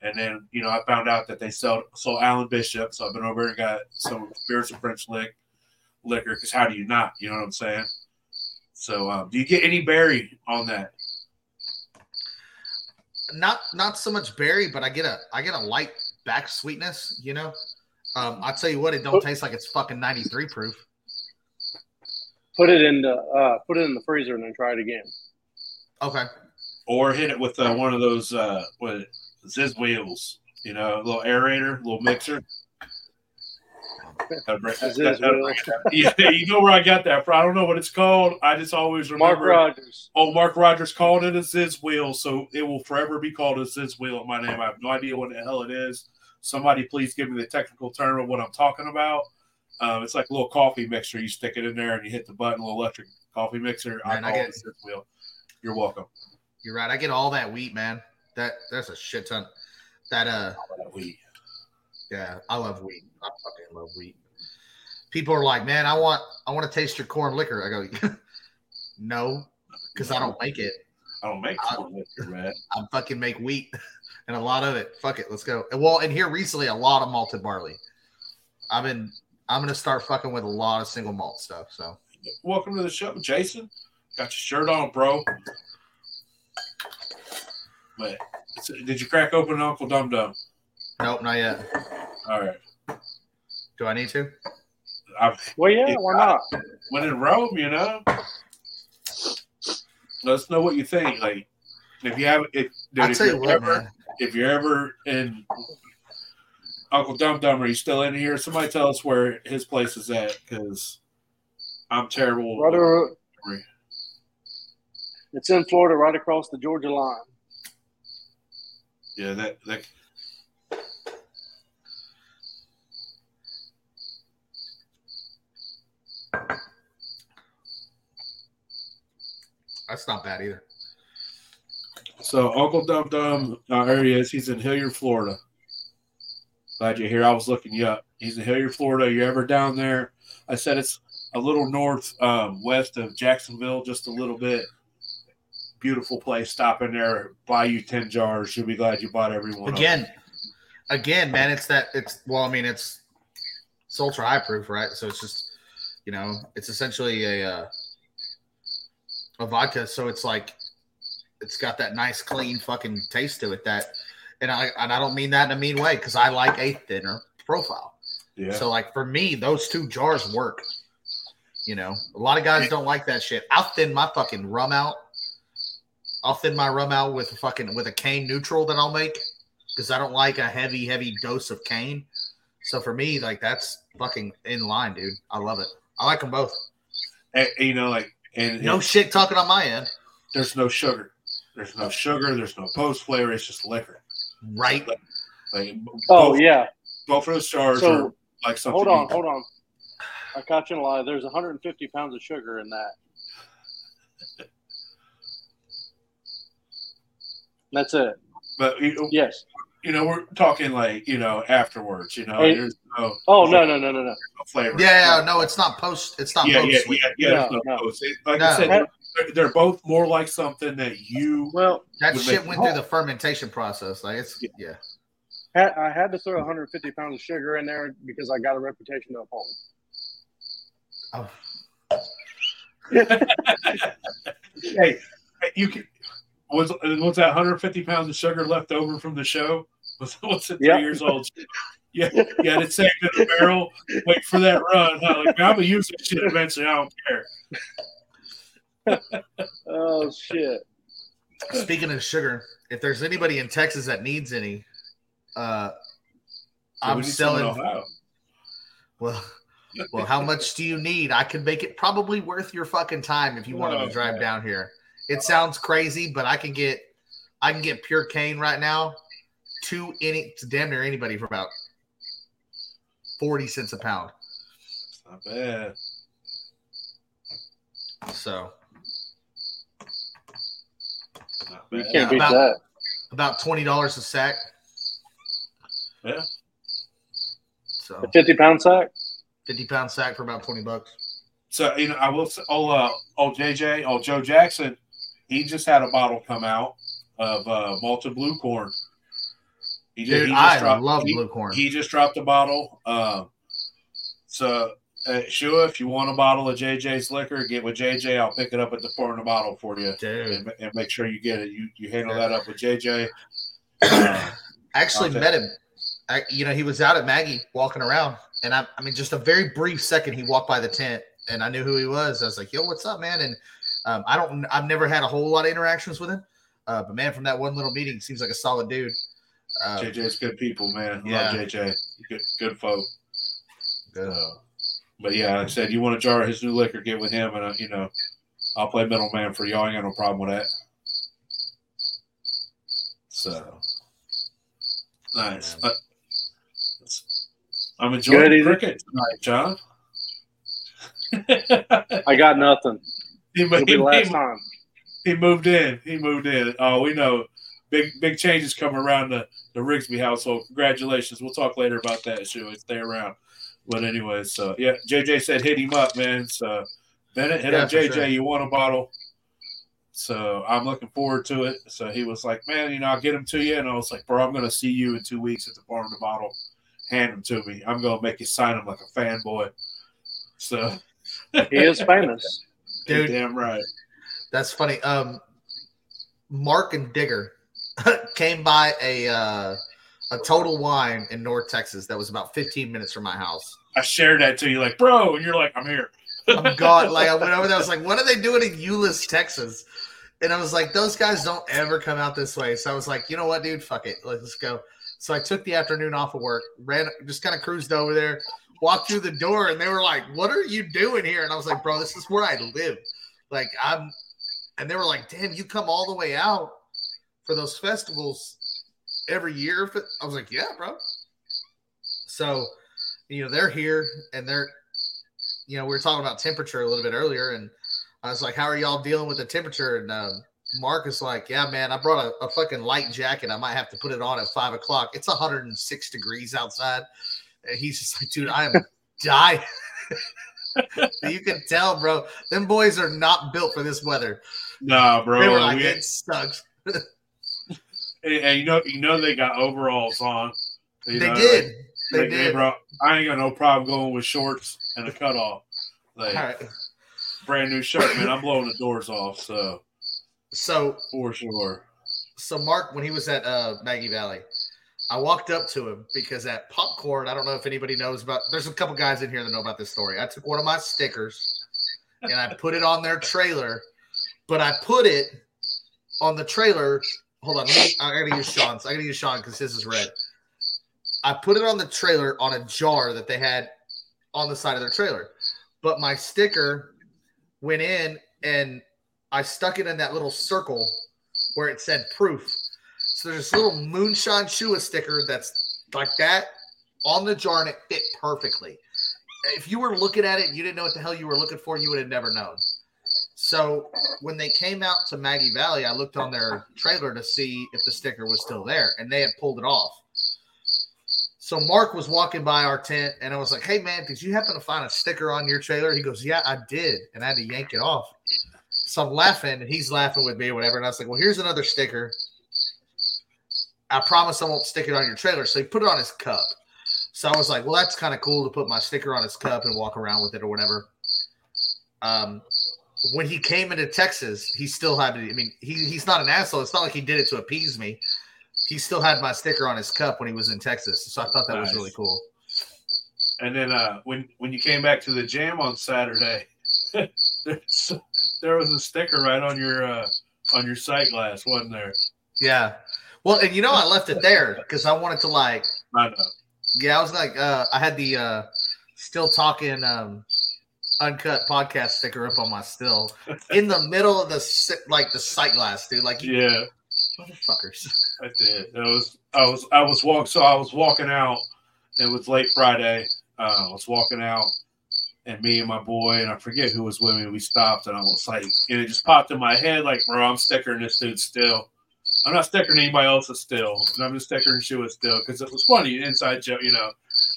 And then you know I found out that they sell sell Alan Bishop, so I've been over and got some spirits of French lick liquor. Because how do you not? You know what I'm saying? So um, do you get any berry on that? Not not so much berry, but I get a I get a light back sweetness. You know, um, I tell you what, it don't taste like it's fucking ninety three proof. Put it in the uh, put it in the freezer and then try it again. Okay, Or hit it with uh, one of those uh, what Ziz wheels? You know, a little aerator, a little mixer. *laughs* That'd bring- Ziz that- that'd wheels. bring *laughs* it- yeah, you know where I got that from. I don't know what it's called. I just always remember. Mark remember. Rogers. Oh, Mark Rogers called it a Ziz wheel, so it will forever be called a Ziz wheel in my name. I have no idea what the hell it is. Somebody please give me the technical term of what I'm talking about. Um, it's like a little coffee mixer. You stick it in there and you hit the button, a little electric coffee mixer. I Man, I call get- it wheel. You're welcome. you're right. I get all that wheat, man. That that's a shit ton. That uh, We yeah, I love wheat. I fucking love wheat. People are like, man, I want I want to taste your corn liquor. I go, *laughs* no, because I don't make it. I don't make corn liquor, man. I fucking make wheat *laughs* and a lot of it. Fuck it, let's go. Well, and here recently, a lot of malted barley. I've been. I'm gonna start fucking with a lot of single malt stuff. So Welcome to the show, Jason. Got your shirt on, bro. But it's- did you crack open Uncle Dum Dum? nope, not yet. All right. Do I need to? I, Well, yeah, why not? when in Rome, you know. Let us know what you think. Like, if you have, if dude, if you you're what, ever, man. if you're ever in Uncle Dum Dum, are you still in here? Somebody tell us where his place is at, because I'm terrible. Right over, it's in Florida, right across the Georgia line. Yeah, that that. That's not bad either. So Uncle Dum Dum, uh, there he is. He's in Hilliard, Florida. Glad you're here. I was looking you up. He's in Hilliard, Florida. You ever down there? I said it's a little north um, west of Jacksonville, just a little bit. Beautiful place. Stop in there, buy you ten jars. You'll be glad you bought everyone. Again, again, man, it's that. It's well, I mean, it's it's ultra high proof, right? So it's just, you know, it's essentially a uh, a vodka. So it's like it's got that nice, clean fucking taste to it. That, and I and I don't mean that in a mean way because I like a thinner profile. Yeah. So like for me, those two jars work. You know, a lot of guys don't like that shit. I'll thin my fucking rum out. I'll thin my rum out with a fucking with a cane neutral that I'll make because I don't like a heavy, heavy dose of cane. So for me, like that's fucking in line, dude. I love it. I like them both. And, you know, like and, No and shit talking on my end, there's no sugar. There's no sugar. There's no post flavor. It's just liquor. Right? Like Oh both, yeah. both of those stars So, are like something. Hold on, you- hold on. I caught you in a lie. There's 150 pounds of sugar in that. That's it. But you, Yes. you know, we're talking like you know afterwards. You know, Hey. there's no Oh no no no no no. no flavor. Yeah, no, it's not post. It's not yeah, post yeah, sweet. yeah, yeah. No, no no. post. Like No. I said, they're, they're both more like something that you. Well, That shit make- went through the fermentation process. Like it's yeah. ha- I had to throw 150 pounds of sugar in there because I got a reputation to uphold. Oh, *laughs* hey, you can. Was was that 150 pounds of sugar left over from the show? Was was it three Yeah. years old? Yeah, yeah, it's saved in a barrel. Wait for that run. Huh? Like I'm gonna use that shit eventually. I don't care. *laughs* Oh shit. Speaking of sugar, if there's anybody in Texas that needs any, uh, So I'm we need some in selling. Well, well, how much do you need? I could make it probably worth your fucking time if you wanted Oh, to drive man. down here. It sounds crazy, but I can get, I can get pure cane right now to any to damn near anybody for about forty cents a pound. It's not bad. So Not You can't beat about- that. about twenty dollars a sack. Yeah. So A 50 pound sack? fifty pound sack for about twenty bucks. So you know, I will say, oh, uh, oh, JJ, oh, Joe Jackson, he just had a bottle come out of uh, malted blue corn. He ju- Dude, he I dropped, love he, blue corn. He just dropped a bottle. Um, so, uh, Shua, if you want a bottle of JJ's liquor, get with JJ. I'll pick it up at the four in the bottle for you, Dude, and, and make sure you get it. You you handle that up with JJ. Uh, *coughs* I actually met him. I, you know, he was out at Maggie walking around, and I, I mean, just a very brief second, he walked by the tent, and I knew who he was. I was like, "Yo, what's up, man?" And um, I don't, I've never had a whole lot of interactions with him, uh, but man, from that one little meeting, seems like a solid dude. Uh, JJ's good people, man. Yeah. Love JJ. Good, good folk. good. Uh, but yeah, I said, you want a jar of his new liquor, get with him, and uh, you know, I'll play middleman for y'all. I ain't got no problem with that. So nice. Uh, I'm enjoying Good, cricket tonight, John. I got nothing. he, It'll be *laughs* he- the last he- time. he moved in. He moved in. Oh, we know. Big big changes coming around the, the Rigsby household. Congratulations. We'll talk later about that issue. Stay around. But anyway, so yeah, JJ said hit him up, man. So Bennett hit Yeah, up JJ. sure. You want a bottle? So I'm looking forward to it. So he was like, man, you know, I'll get him to you. And I was like, bro, I'm going to see you in two weeks at the Farm to Bottle. Hand him to me. I'm going to make you sign him like a fanboy. So *laughs* He is famous. Dude. damn right. That's funny. Um, Mark and Digger *laughs* came by a uh, a Total Wine in North Texas that was about 15 minutes from my house. I shared that to you, like, bro, and you're like, I'm here. I'm *laughs* God. Like I went over there. I was like, what are they doing in Euless, Texas? And I was like, those guys don't ever come out this way. So I was like, you know what, dude? Fuck it. Let's go. So I took the afternoon off of work, ran, just kind of cruised over there, walked through the door, and they were like, "What are you doing here?" And I was like, "Bro, this is where I live." Like I'm, and they were like, "Damn, you come all the way out for those festivals every year?" I was like, "Yeah, bro." So, you know, they're here and they're you know, we were talking about temperature a little bit earlier, and I was like, "How are y'all dealing with the temperature?" And um, Mark is like, "Yeah, man, I brought a, a fucking light jacket. I might have to put it on at five o'clock. It's 106 degrees outside." And he's just like, "Dude, I am *laughs* dying." *laughs* you can tell, bro. Them boys are not built for this weather. Nah, bro. They were like, we- "It sucks." *laughs* and, and you know, you know, they got overalls on. You They know, did. like, They did. bro. I ain't got no problem going with shorts and a cutoff. Like All right. brand new shirt, man. I'm blowing the doors off. So So for sure. so Mark, when he was at uh, Maggie Valley, I walked up to him because at popcorn, I don't know if anybody knows about. There's a couple guys in here that know about this story. I took one of my stickers and I put it on their trailer, but I put it on the trailer. Hold on, I gotta use Sean's. I gotta use Sean because his is red. I put it on the trailer on a jar that they had on the side of their trailer, but my sticker went in and I stuck it in that little circle where it said proof. So there's this little moonshine Shua sticker that's like that on the jar and it fit perfectly. If you were looking at it and you didn't know what the hell you were looking for, you would have never known. So when they came out to Maggie Valley, I looked on their trailer to see if the sticker was still there, and they had pulled it off. So Mark was walking by our tent, and I was like, "Hey man, did you happen to find a sticker on your trailer?" He goes, "Yeah, I did," and I had to yank it off. So I'm laughing, and he's laughing with me or whatever. And I was like, "Well, here's another sticker. I promise I won't stick it on your trailer." So he put it on his cup. So I was like, "Well, that's kind of cool to put my sticker on his cup and walk around with it or whatever." Um, when he came into Texas, he still had. I mean, he, he's not an asshole. It's not like he did it to appease me. He still had my sticker on his cup when he was in Texas. So I thought that was really cool. And then uh, when when you came back to the jam on Saturday, *laughs* there's, there was a sticker right on your uh, on your sight glass, wasn't there? Yeah. Well, and you know, I left it there because I wanted to like, I know. yeah, I was like, uh, I had the uh, still talking um, uncut podcast sticker up on my still in the middle of the like the sight glass, dude. Like, Yeah, motherfuckers. I did. It was I was I was walk so I was walking out. And it was late Friday. Uh, I was walking out, and me and my boy and I forget who was with me. We stopped, and I was like, and it just popped in my head, like, bro, I'm stickering this dude still. I'm not stickering anybody else's still, and I'm just stickering Shua still because it was funny inside joke, you know,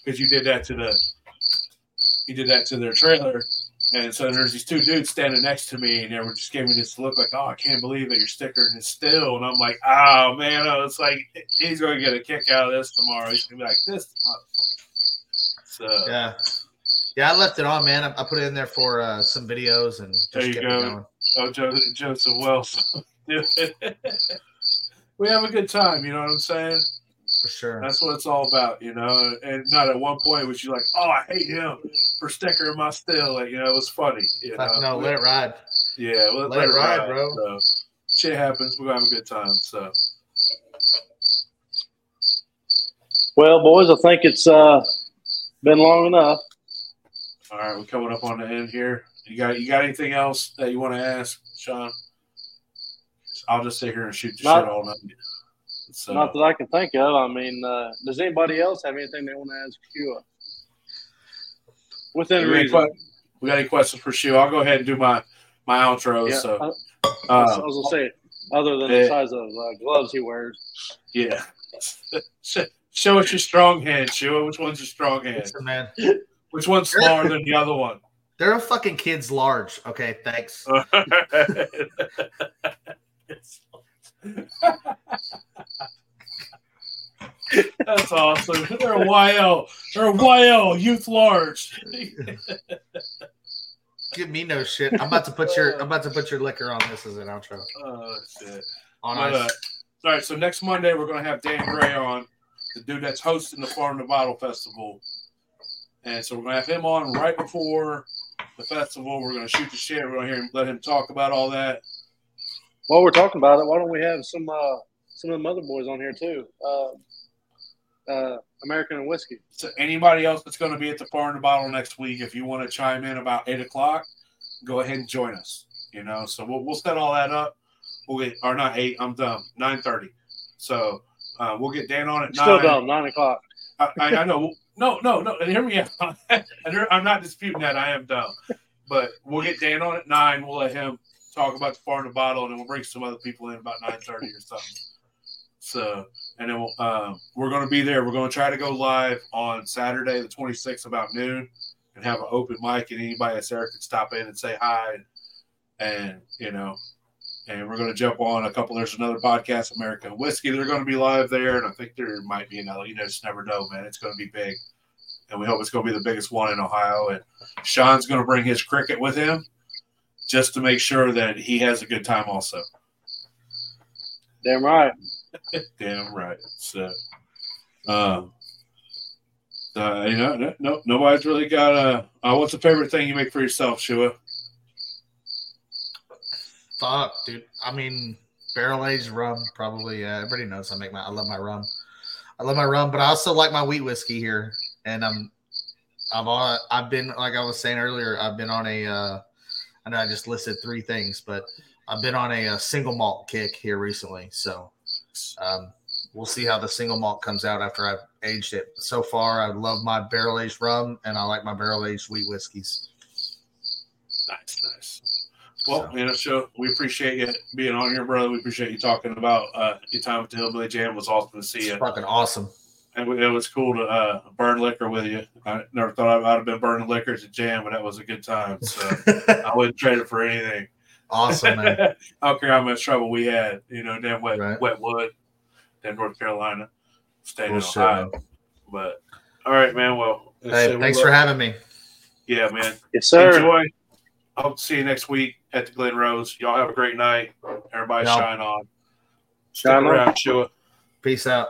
because you did that to the, you did that to their trailer, and so there's these two dudes standing next to me, and they were just giving me this look like, oh, I can't believe that you're stickering this still, and I'm like, oh man, I was like, he's going to get a kick out of this tomorrow. He's going to be like, this motherfucker. So Yeah. Yeah, I left it on, man. I, I put it in there for uh, some videos and just There you go. Oh, jo- Joseph Wells. *laughs* *laughs* we have a good time, you know what I'm saying? For sure. That's what it's all about, you know. And not at one point was you like, oh, I hate him for stickering my still. Like, you know, it was funny. You know? no, let it ride. Yeah, let, let it ride, bro. So, shit happens. We're gonna have a good time. So, Well, boys, I think it's uh, been long enough. all right, we're coming up on the end here. You got you got anything else that you want to ask, Sean? I'll just sit here and shoot the Not- shit all night. So, Not that I can think of. I mean, uh, does anybody else have anything they want to ask you? Within we, got any we got any questions for Shu? I'll go ahead and do my my outro. Yeah, So, I, I was uh, gonna say, other than the size of uh, gloves he wears. yeah. *laughs* Show us your strong hand, Shua. Which one's your strong hand? Listen, man. Which one's smaller *laughs* than the other one? They're a fucking kids large. Okay, thanks. *laughs* That's awesome. They're a YL. They're a YL youth large. Give me no shit. I'm about to put your I'm about to put your liquor on this as an outro. Oh shit. On But, uh, all right, so next Monday we're gonna have Dan Gray on, the dude that's hosting the Farm to Bottle Festival, and so we're gonna have him on right before the festival. We're gonna shoot the shit. We're gonna hear him, let him talk about all that. While we're talking about it, why don't we have some uh, some of the other boys on here too? Uh, uh, American and whiskey. So anybody else that's gonna be at the Farm to Bottle next week, if you want to chime in about eight o'clock, go ahead and join us. You know, so we'll we'll set all that up. We'll get or not eight. I'm dumb. Nine thirty. So uh, we'll get Dan on at Still nine. dumb. Nine o'clock. I, I, I know. No, no, no. Hear me out. *laughs* I'm not disputing that. I am dumb. But we'll get Dan on at nine. We'll let him talk about the Farm to Bottle, and then we'll bring some other people in about nine thirty or something. So, and then we'll, um, we're going to be there. We're going to try to go live on Saturday, the 26th, about noon, and have an open mic, and anybody that's there can stop in and say hi, and, and you know, and we're going to jump on a couple. There's another podcast, American Whiskey. They're going to be live there, and I think there might be another. You know, just never know, man. It's going to be big, and we hope it's going to be the biggest one in Ohio. And Sean's going to bring his cricket with him, just to make sure that he has a good time, also. Damn right. *laughs* Damn right. So, um, uh, you know, no, no, nobody's really got a. Uh, what's the favorite thing you make for yourself, Shua? Fuck, dude. I mean, barrel aged rum, probably. Yeah, everybody knows I make my. I love my rum. I love my rum, but I also like my wheat whiskey here, and I'm. I've on, I've been like I was saying earlier. I've been on a. Uh, I know I just listed three things, but I've been on a, a single malt kick here recently. So, um, we'll see how the single malt comes out after I've aged it. So far, I love my barrel aged rum, and I like my barrel aged wheat whiskeys. Nice, nice. Well, you know, show we appreciate you being on here, brother. We appreciate you talking about uh, your time with the Hillbilly Jam. It was awesome to see you. It's fucking awesome. And it was cool to uh, burn liquor with you. I never thought I'd have been burning liquor at the jam, but that was a good time. So *laughs* I wouldn't trade it for anything. Awesome, man. *laughs* I don't care how much trouble we had. You know, damn wet, Right. wet wood, damn North Carolina, state of Ohio. man. But all right, man. Well, Hey, thanks for having me. Yeah, man. Yes, sir. Enjoy. I hope to see you next week at the Glen Rose. Y'all have a great night. Everybody Y'all- shine on. Stick Shine on. around, Shua. Peace out.